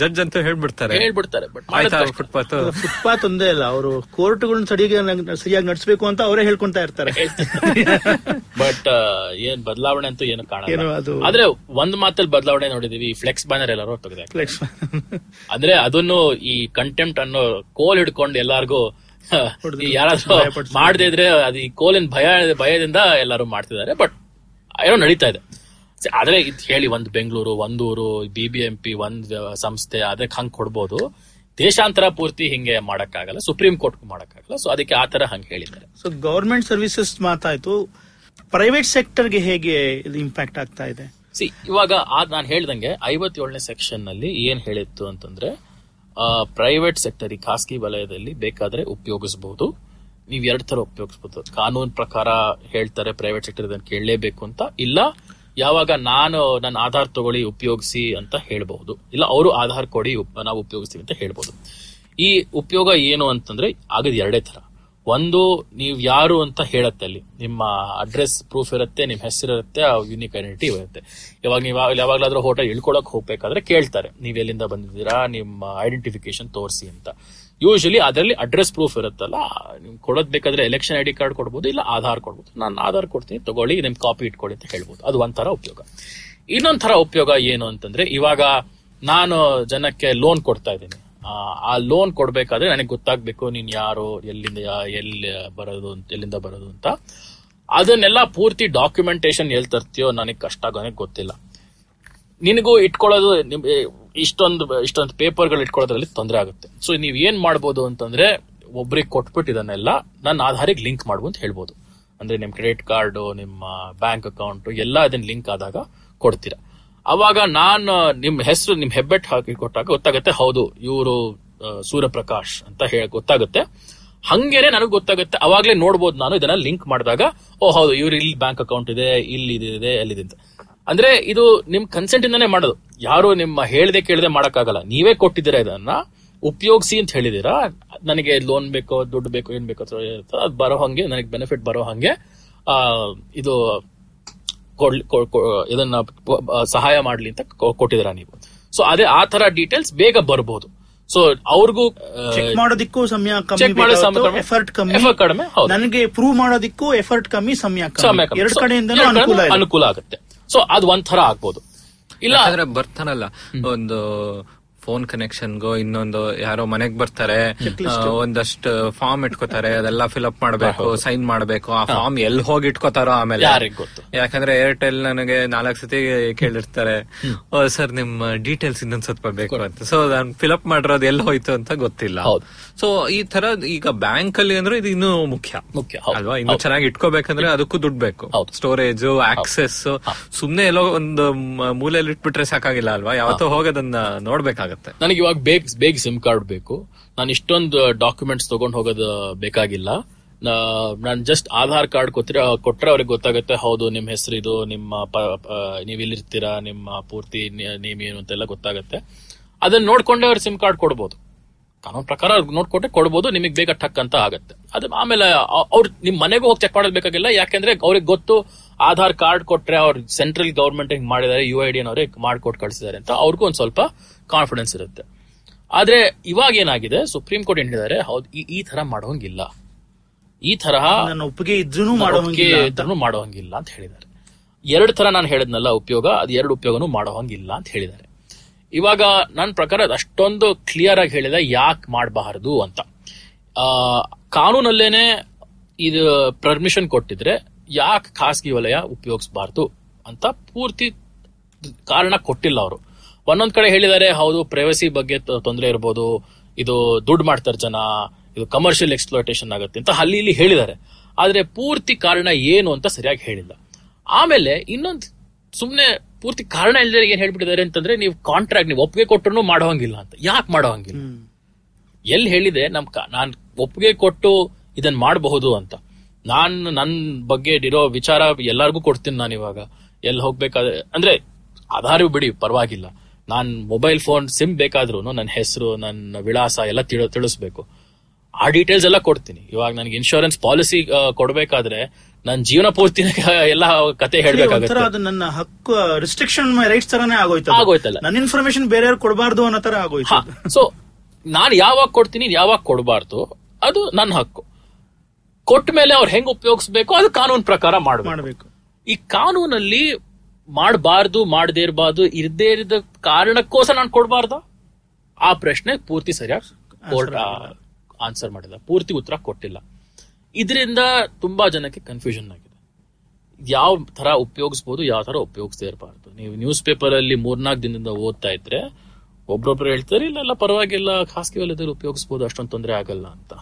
ಜಡ್ಜ್ ಅಂತ ಹೇಳ್ಬಿಡ್ತಾರೆ. ಹೇಳ್ಬಿಡ್ತಾರೆ ಫುಟ್ಪಾತ್ ಫುಟ್ಪಾತ್ ಒಂದೇ ಅಲ್ಲ ಅವರು ಕೋರ್ಟ್ಗಳನ್ನ ಸರಿಯಾಗಿ ಸರಿಯಾಗಿ ನಡೆಸಬೇಕು ಅಂತ ಅವರೇ ಹೇಳ್ಕೊಂತ ಇರ್ತಾರೆ. ಬಟ್ ಏನ್ ಬದಲಾವಣೆ ಅಂತೂ ಏನು ಕಾಣ ಆದ್ರೆ ಒಂದ್ ಮಾತಲ್ಲಿ ಬದಲಾವಣೆ ನೋಡಿದೀವಿ ಫ್ಲೆಕ್ಸ್ ಬ್ಯಾನರ್ ಎಲ್ಲರೂ ತೆಗೆದ ಫ್ಲೆಕ್ಸ್ ಅಂದ್ರೆ ಅದನ್ನು ಈ ಕಂಟೆಂಪ್ಟ್ ಅನ್ನೋ ಕೋಲ್ ಹಿಡ್ಕೊಂಡು ಎಲ್ಲಾರ್ಗೂ ಈ ಯಾರಾದ್ರೂ ಮಾಡದೆ ಇದ್ರೆ ಅದು ಈ ಕೋಲಿನ ಭಯ ಭಯದಿಂದ ಎಲ್ಲರೂ ಮಾಡ್ತಿದ್ದಾರೆ. ಬಟ್ ಏನೋ ನಡೀತಾ ಇದೆ. ಆದ್ರೆ ಇದು ಹೇಳಿ ಒಂದ್ ಬೆಂಗಳೂರು ಒಂದೂರು ಬಿ ಬಿ ಎಂ ಪಿ ಒಂದ್ ಸಂಸ್ಥೆ ಅದಕ್ಕೆ ಹಂಗ್ ಕೊಡ್ಬೋದು. ದೇಶಾಂತರ ಪೂರ್ತಿ ಹಿಂಗೆ ಮಾಡಕ್ಕಾಗಲ್ಲ ಸುಪ್ರೀಂ ಕೋರ್ಟ್ ಮಾಡಕ್ಕಾಗಲ್ಲ. ಸೊ ಅದಕ್ಕೆ ಆ ತರ ಹಂಗ್ ಹೇಳಿದ್ದಾರೆ. ಸೊ ಗವರ್ಮೆಂಟ್ ಸರ್ವಿಸಸ್ ಮಾತಾಯ್ತು. ಪ್ರೈವೇಟ್ ಸೆಕ್ಟರ್ಗೆ ಹೇಗೆ ಇದು ಇಂಪ್ಯಾಕ್ಟ್ ಆಗ್ತಾ ಇದೆ? ಸಿ, ಇವಾಗ ನಾನು ಹೇಳ್ದಂಗೆ ಐವತ್ತೇಳನೇ ಸೆಕ್ಷನ್ನಲ್ಲಿ ಏನ್ ಹೇಳಿತ್ತು ಅಂತಂದ್ರೆ ಪ್ರೈವೇಟ್ ಸೆಕ್ಟರ್ ಈ ಖಾಸಗಿ ವಲಯದಲ್ಲಿ ಬೇಕಾದ್ರೆ ಉಪಯೋಗಿಸಬಹುದು ನೀವ್ ಎರಡ್ ತರ ಉಪಯೋಗಿಸಬಹುದು ಕಾನೂನು ಪ್ರಕಾರ ಹೇಳ್ತಾರೆ ಪ್ರೈವೇಟ್ ಸೆಕ್ಟರ್ ಇದನ್ನು ಕೇಳಲೇಬೇಕು ಅಂತ. ಇಲ್ಲ, ಯಾವಾಗ ನಾನು ನನ್ನ ಆಧಾರ್ ತಗೊಳ್ಳಿ, ಉಪಯೋಗಿಸಿ ಅಂತ ಹೇಳ್ಬಹುದು ಇಲ್ಲ, ಅವರು ಆಧಾರ್ ಕೊಡಿ ನಾವು ಉಪಯೋಗಿಸ್ತೀವಿ ಅಂತ ಹೇಳ್ಬಹುದು ಈ ಉಪಯೋಗ ಏನು ಅಂತಂದ್ರೆ, ಆಗದ್ ಎರಡೇ ತರ ಒಂದು, ನೀವು ಯಾರು ಅಂತ ಹೇಳತ್ತೆ ಅಲ್ಲಿ. ನಿಮ್ಮ ಅಡ್ರೆಸ್ ಪ್ರೂಫ್ ಇರುತ್ತೆ ನಿಮ್ಮ ಹೆಸರು ಇರುತ್ತೆ ಯೂನಿಕ್ ಐಡೆಂಟಿಟಿ ಇರುತ್ತೆ. ಇವಾಗ ನೀವು ಯಾವಾಗ್ಲಾದ್ರೂ ಹೋಟೆಲ್ ಇಳ್ಕೊಳಕ್ ಹೋಗ್ಬೇಕಾದ್ರೆ ಕೇಳ್ತಾರೆ. ನೀವು ಎಲ್ಲಿಂದ ಬಂದಿದ್ದೀರಾ, ನಿಮ್ಮ ಐಡೆಂಟಿಫಿಕೇಶನ್ ತೋರಿಸಿ ಅಂತ. ಯೂಶಲಿ ಅದರಲ್ಲಿ ಅಡ್ರೆಸ್ ಪ್ರೂಫ್ ಇರುತ್ತಲ್ಲ ನೀವು ಕೊಡೋದ್ ಬೇಕಾದ್ರೆ ಎಲೆಕ್ಷನ್ ಐ ಡಿ ಕಾರ್ಡ್ ಕೊಡ್ಬೋದು, ಇಲ್ಲ ಆಧಾರ್ ಕೊಡ್ಬೋದು. ನಾನು ಆಧಾರ್ ಕೊಡ್ತೀನಿ, ತಗೊಳ್ಳಿ, ನಿಮ್ ಕಾಪಿ ಇಟ್ಕೊಳ್ಳಿ ಅಂತ ಹೇಳ್ಬೋದು. ಅದು ಒಂಥರ ಉಪಯೋಗ. ಇನ್ನೊಂದ್ ತರ ಉಪಯೋಗ ಏನು ಅಂತಂದ್ರೆ, ಇವಾಗ ನಾನು ಜನಕ್ಕೆ ಲೋನ್ ಕೊಡ್ತಾ ಇದ್ದೀನಿ. ಆ, ಲೋನ್ ಕೊಡ್ಬೇಕಾದ್ರೆ ನನಗೆ ಗೊತ್ತಾಗ್ಬೇಕು ನೀನ್ ಯಾರು ಎಲ್ಲಿಂದ ಎಲ್ಲಿ ಬರೋದು ಅಂತ- ಎಲ್ಲಿಂದ ಬರೋದು ಅಂತ. ಅದನ್ನೆಲ್ಲ ಪೂರ್ತಿ ಡಾಕ್ಯುಮೆಂಟೇಶನ್ ಎಲ್ಲಿ ತರ್ತೀಯೋ ನನಗೆ ಕಷ್ಟ ಆಗೋನಕ್ ಗೊತ್ತಿಲ್ಲ. ನಿನಗೂ ಇಟ್ಕೊಳ್ಳೋದು ಇಷ್ಟೊಂದು ಇಷ್ಟೊಂದು ಪೇಪರ್ಗಳು ಇಟ್ಕೊಳ್ಳೋದ್ರಲ್ಲಿ ತೊಂದರೆ ಆಗುತ್ತೆ. ಸೊ ನೀವ್ ಏನ್ ಮಾಡ್ಬೋದು ಅಂತಂದ್ರೆ ಒಬ್ರಿಗೆ ಕೊಟ್ಬಿಟ್ಟು ಇದನ್ನೆಲ್ಲ ನನ್ನ ಆಧಾರಿಗೆ ಲಿಂಕ್ ಮಾಡು ಅಂತ ಹೇಳ್ಬೋದು. ಅಂದ್ರೆ ನಿಮ್ ಕ್ರೆಡಿಟ್ ಕಾರ್ಡು ನಿಮ್ಮ ಬ್ಯಾಂಕ್ ಅಕೌಂಟ್ ಎಲ್ಲ ಅದನ್ನ ಲಿಂಕ್ ಆದಾಗ ಕೊಡ್ತೀರಾ. ಅವಾಗ ನಾನು ನಿಮ್ ಹೆಸರು ನಿಮ್ ಹೆಬ್ಬೆಟ್ ಹಾಕಿ ಕೊಟ್ಟಾಗ ಗೊತ್ತಾಗುತ್ತೆ, ಹೌದು, ಇವರು ಸೂರ್ಯಪ್ರಕಾಶ್ ಅಂತ ಹೇಳಿ ಗೊತ್ತಾಗುತ್ತೆ. ಹಂಗೇನೆ ನನಗೆ ಗೊತ್ತಾಗುತ್ತೆ, ಅವಾಗ್ಲೇ ನೋಡ್ಬೋದು ನಾನು, ಇದನ್ನ ಲಿಂಕ್ ಮಾಡಿದಾಗ, ಓ, ಹೌದು, ಇವ್ರು ಇಲ್ಲಿ ಬ್ಯಾಂಕ್ ಅಕೌಂಟ್ ಇದೆ, ಇಲ್ಲಿ ಇದೆ ಅಲ್ಲಿದೆ ಅಂತ. ಅಂದ್ರೆ ಇದು ನಿಮ್ ಕನ್ಸೆಂಟ್ ಇಂದಾನೆ ಮಾಡೋದು. ಯಾರು ನಿಮ್ಮ ಹೇಳ್ದೆ ಕೇಳದೆ ಮಾಡಕ್ಕಾಗಲ್ಲ. ನೀವೇ ಕೊಟ್ಟಿದ್ದೀರಾ ಇದನ್ನ, ಉಪಯೋಗಿಸಿ ಅಂತ ಹೇಳಿದೀರಾ ನನಗೆ ಲೋನ್ ಬೇಕೋ, ದುಡ್ಡು ಬೇಕೋ, ಏನ್ ಬೇಕೋ ಅದು ಬರೋ ಹಂಗೆ, ನನಗೆ ಬೆನಿಫಿಟ್ ಬರೋ ಹಂಗೆ ಇದು ಇದನ್ನ ಸಹಾಯ ಮಾಡ್ಲಿ ಅಂತ ಕೊಟ್ಟಿದ್ದೀರಾ ನೀವು. ಸೊ ಅದೇ ಆ ತರ ಡೀಟೇಲ್ಸ್ ಬೇಗ ಬರಬಹುದು ಸೊ ಅವ್ರಿಗೂ ಚೆಕ್ ಮಾಡೋದಿಕ್ಕೂ ಸಮಯ. ಎಫರ್ಟ್ ಕಮ್ಮಿ. ಕಡಿಮೆ. ನನಗೆ ಪ್ರೂವ್ ಮಾಡೋದಿಕ್ಕೂ ಎಫರ್ಟ್ ಕಮ್ಮಿ ಸಮಯ. ಎರಡು So, ಅನುಕೂಲ ಅನುಕೂಲ ಆಗುತ್ತೆ. ಸೊ ಅದು ತರ ಆಗ್ಬೋದು. ಇಲ್ಲ ಆದ್ರೆ ಬರ್ತಾನಲ್ಲ ಒಂದು ಫೋನ್ ಕನೆಕ್ಷನ್ಗೋ ಇನ್ನೊಂದು ಯಾರೋ ಮನೆಗ್ ಬರ್ತಾರೆ ಆ, ಒಂದಷ್ಟು ಫಾರ್ಮ್ ಇಟ್ಕೋತಾರೆ ಅದೆಲ್ಲ ಫಿಲ್ಅಪ್ ಮಾಡ್ಬೇಕು ಸೈನ್ ಮಾಡ್ಬೇಕು ಆ ಫಾರ್ಮ್ ಎಲ್ಲಿ ಹೋಗಿ ಇಟ್ಕೋತಾರೋ ಆಮೇಲೆ? ಯಾಕಂದ್ರೆ ಏರ್ಟೆಲ್ ನನಗೆ ನಾಲ್ಕು ಸತಿ ಕೇಳಿರ್ತಾರೆ ಸರ್ ನಿಮ್ಮ ಡೀಟೇಲ್ಸ್ ಇನ್ನೊಂದ್ ಸ್ವಲ್ಪ ಬೇಕು ಅಂತ. ಸೊ ನಾನು ಫಿಲ್ಅಪ್ ಮಾಡಿರೋದು ಎಲ್ಲಿ ಹೋಯ್ತು ಅಂತ ಗೊತ್ತಿಲ್ಲ. ಹೌದು. ಸೊ ಈ ತರ ಈಗ ಬ್ಯಾಂಕ್ ಅಲ್ಲಿ ಅಂದ್ರೆ ಇದು ಇನ್ನೂ ಮುಖ್ಯ. ಮುಖ್ಯ, ಹೌದು. ಅಲ್ವಾ? ಇನ್ನು ಚೆನ್ನಾಗಿ ಇಟ್ಕೋಬೇಕಂದ್ರೆ ಅದಕ್ಕೂ ದುಡ್ಡು ಬೇಕು. ಸ್ಟೋರೇಜ್ ಆಕ್ಸೆಸ್ ಸುಮ್ನೆ ಎಲ್ಲೋ ಒಂದು ಮೂಲೆಯಲ್ಲಿ ಇಟ್ಬಿಟ್ರೆ ಸಾಕಾಗಿಲ್ಲ ಅಲ್ವಾ? ಯಾವತ್ತೋ ಹೋಗೋದನ್ನ ನೋಡ್ಬೇಕಾಗತ್ತೆ. ನನಗೆ ಇವಾಗ ಬೇಗ ಬೇಗ ಸಿಮ್ ಕಾರ್ಡ್ ಬೇಕು. ನಾನು ಇಷ್ಟೊಂದು ಡಾಕ್ಯುಮೆಂಟ್ಸ್ ತಗೊಂಡ್ ಹೋಗೋದು ಬೇಕಾಗಿಲ್ಲ. ನಾನು ಜಸ್ಟ್ ಆಧಾರ್ ಕಾರ್ಡ್ ಕೊಟ್ಟರೆ ಕೊಟ್ರೆ ಅವ್ರಿಗೆ ಗೊತ್ತಾಗುತ್ತೆ, ಹೌದು ನಿಮ್ಮ ಹೆಸರು ಇದು ನಿಮ್ಮ ನೀವು ಇಲ್ಲಿರ್ತೀರಾ, ನಿಮ್ಮ ಪೂರ್ತಿ ನೇಮ್ ಏನು ಅಂತೆಲ್ಲ ಗೊತ್ತಾಗುತ್ತೆ. ಅದನ್ನ ನೋಡ್ಕೊಂಡೆ ಅವ್ರು ಸಿಮ್ ಕಾರ್ಡ್ ಕೊಡ್ಬೋದು. ಕಾನೂನು ಪ್ರಕಾರ ಅವ್ರಿಗೆ ನೋಡ್ಕೊಟ್ಟೆ ಕೊಡ್ಬೋದು, ನಿಮಗೆ ಬೇಗ ಟಕ್ ಅಂತ ಆಗುತ್ತೆ. ಅದು ಆಮೇಲೆ ಅವ್ರು ನಿಮ್ ಮನೆಗೂ ಹೋಗಿ ಚೆಕ್ ಮಾಡೋದು ಬೇಕಾಗಿಲ್ಲ, ಯಾಕೆಂದ್ರೆ ಅವ್ರಿಗೆ ಗೊತ್ತು ಆಧಾರ್ ಕಾರ್ಡ್ ಕೊಟ್ರೆ ಅವ್ರು ಸೆಂಟ್ರಲ್ ಗವರ್ಮೆಂಟ್ ಹಿಂಗ್ ಮಾಡಿದ್ದಾರೆ ಯು ಐ ಡಿ ಅವ್ರಿಗೆ ಕಳಿಸಿದ್ದಾರೆ ಅಂತ. ಅವ್ರಿಗೂ ಒಂದ್ ಸ್ವಲ್ಪ ಕಾನ್ಫಿಡೆನ್ಸ್ ಇರುತ್ತೆ. ಆದ್ರೆ ಇವಾಗ ಏನಾಗಿದೆ? ಸುಪ್ರೀಂ ಕೋರ್ಟ್ ಏನ್ ಹೇಳಿದ್ದಾರೆ ಹೌದು ಈ- ತರ ಮಾಡೋಂಗಿಲ್ಲ. ಈ ತರಹ ಒಪ್ಪಿಗೆ ಇದ್ರೂ ಇದ್ರೂ ಮಾಡೋಂಗಿಲ್ಲ ಅಂತ ಹೇಳಿದ್ದಾರೆ. ಎರಡು ತರ ನಾನು ಹೇಳಿದ್ನಲ್ಲ ಉಪಯೋಗ ಅದು ಎರಡು ಉಪಯೋಗನೂ ಮಾಡೋಂಗಿಲ್ಲ ಅಂತ ಹೇಳಿದ್ದಾರೆ. ಇವಾಗ ನನ್ನ ಪ್ರಕಾರ ಅದು ಅಷ್ಟೊಂದು ಕ್ಲಿಯರ್ ಆಗಿ ಹೇಳಿದ ಯಾಕೆ ಮಾಡಬಾರದು ಅಂತ. ಆ, ಕಾನೂನಲ್ಲೇನೆ ಇದು ಪರ್ಮಿಷನ್ ಕೊಟ್ಟಿದ್ರೆ ಯಾಕೆ ಖಾಸಗಿ ವಲಯ ಉಪಯೋಗಿಸಬಾರ್ದು ಅಂತ ಪೂರ್ತಿ ಕಾರಣ ಕೊಟ್ಟಿಲ್ಲ ಅವರು. ಒಂದೊಂದ್ ಕಡೆ ಹೇಳಿದ್ದಾರೆ ಹೌದು ಪ್ರೈವಸಿ ಬಗ್ಗೆ ತೊಂದರೆ ಇರ್ಬೋದು ಇದು ದುಡ್ಡು ಮಾಡ್ತಾರೆ ಜನ ಇದು ಕಮರ್ಷಿಯಲ್ ಎಕ್ಸ್ಪ್ಲೋಟೇಷನ್ ಆಗುತ್ತೆ ಅಂತ ಅಲ್ಲಿ ಇಲ್ಲಿ ಹೇಳಿದ್ದಾರೆ. ಆದ್ರೆ ಪೂರ್ತಿ ಕಾರಣ ಏನು ಅಂತ ಸರಿಯಾಗಿ ಹೇಳಿಲ್ಲ. ಆಮೇಲೆ ಇನ್ನೊಂದು ಸುಮ್ನೆ ಪೂರ್ತಿ ಕಾರಣ ಇಲ್ಲದೆ ಏನ್ ಹೇಳ್ಬಿಟ್ಟಿದ್ದಾರೆ ಅಂತಂದ್ರೆ ನೀವು ಕಾಂಟ್ರಾಕ್ಟ್ ನೀವು ಒಪ್ಪಿಗೆ ಕೊಟ್ಟರು ಮಾಡೋಂಗಿಲ್ಲ ಅಂತ. ಯಾಕೆ ಮಾಡೋಂಗಿಲ್ಲ ಎಲ್ಲಿ ಹೇಳಿದೆ ನಮ್ ನಾನ್ ಒಪ್ಪಿಗೆ ಕೊಟ್ಟು ಇದನ್ ಮಾಡಬಹುದು ಅಂತ. ನಾನ್ ನನ್ ಬಗ್ಗೆ ಇರೋ ವಿಚಾರ ಎಲ್ಲಾರ್ಗೂ ಕೊಡ್ತೀನಿ ನಾನು ಇವಾಗ. ಎಲ್ಲಿ ಹೋಗ್ಬೇಕಾದ್ರೆ ಅಂದ್ರೆ ಆಧಾರ ಬಿಡಿ ಪರವಾಗಿಲ್ಲ. ನಾನ್ ಮೊಬೈಲ್ ಫೋನ್ ಸಿಮ್ ಬೇಕಾದ್ರೂ ನನ್ನ ಹೆಸರು ನನ್ನ ವಿಳಾಸ ಎಲ್ಲ ತಿಳ ತಿಳಿಸ್ಬೇಕು. ಆ ಡೀಟೇಲ್ಸ್ ಎಲ್ಲ ಕೊಡ್ತೀನಿ. ಇವಾಗ ನನಗೆ ಇನ್ಶೂರೆನ್ಸ್ ಪಾಲಿಸಿ ಕೊಡ್ಬೇಕಾದ್ರೆ ನನ್ನ ಜೀವನ ಪೂರ್ತಿ ಎಲ್ಲ ಕತೆ ಹೇಳ್ಬೇಕಾಗತ್ತೆ. ಅದು ನನ್ನ ಹಕ್ಕು ರಿಸ್ಟ್ರಿಕ್ಷನ್ ರೈಟ್ಸ್ ತರಾನೇ ಆಗೋಯ್ತು. ಆಗೋಯ್ತಲ್ಲ. ನನ್ನ ಇನ್ಫಾರ್ಮೇಶನ್ ಬೇರೆಯವ್ರು ಕೊಡಬಾರ್ದು ಅನ್ನೋ ತರ ಆಗೋಯ್ತು ಸೊ ನಾನು ಯಾವಾಗ ಕೊಡ್ತೀನಿ ಯಾವಾಗ ಕೊಡಬಾರ್ದು ಅದು ನನ್ನ ಹಕ್ಕು. ಕೊಟ್ಟ ಮೇಲೆ ಅವ್ರು ಹೆಂಗ್ ಉಪಯೋಗಿಸ್ಬೇಕು ಅದು ಕಾನೂನು ಪ್ರಕಾರ ಮಾಡಬೇಕು. ಈ ಕಾನೂನಲ್ಲಿ ಮಾಡಬಾರ್ದು ಮಾಡದೇ ಇರಬಾರ್ದು ಇರದೇ ಇರದ ಕಾರಣಕ್ಕೋಸ್ಕರ ನಾನು ಕೊಡಬಾರ್ದು? ಆ ಪ್ರಶ್ನೆ ಪೂರ್ತಿ ಸರಿಯಾಗಿ ಕೋರ್ಟ್ ಆನ್ಸರ್ ಮಾಡಿಲ್ಲ. ಪೂರ್ತಿ ಉತ್ತರ ಕೊಟ್ಟಿಲ್ಲ. ಇದರಿಂದ ತುಂಬಾ ಜನಕ್ಕೆ ಕನ್ಫ್ಯೂಷನ್ ಆಗಿದೆ. ಯಾವ ತರ ಉಪಯೋಗಿಸಬಹುದು ಯಾವ ತರ ಉಪಯೋಗಿಸದೇ ಇರಬಾರ್ದು. ನೀವು ನ್ಯೂಸ್ ಪೇಪರ್ ಅಲ್ಲಿ ಮೂರ್ನಾಲ್ಕು ದಿನದಿಂದ ಓದ್ತಾ ಇದ್ರೆ ಒಬ್ರೊಬ್ರು ಹೇಳ್ತಾರೆ ಇಲ್ಲ ಇಲ್ಲ ಪರವಾಗಿಲ್ಲ ಖಾಸಗಿ ವಲಯದಲ್ಲಿ ಉಪಯೋಗಿಸಬಹುದು ಅಷ್ಟೊಂದು ತೊಂದರೆ ಆಗಲ್ಲ ಅಂತ.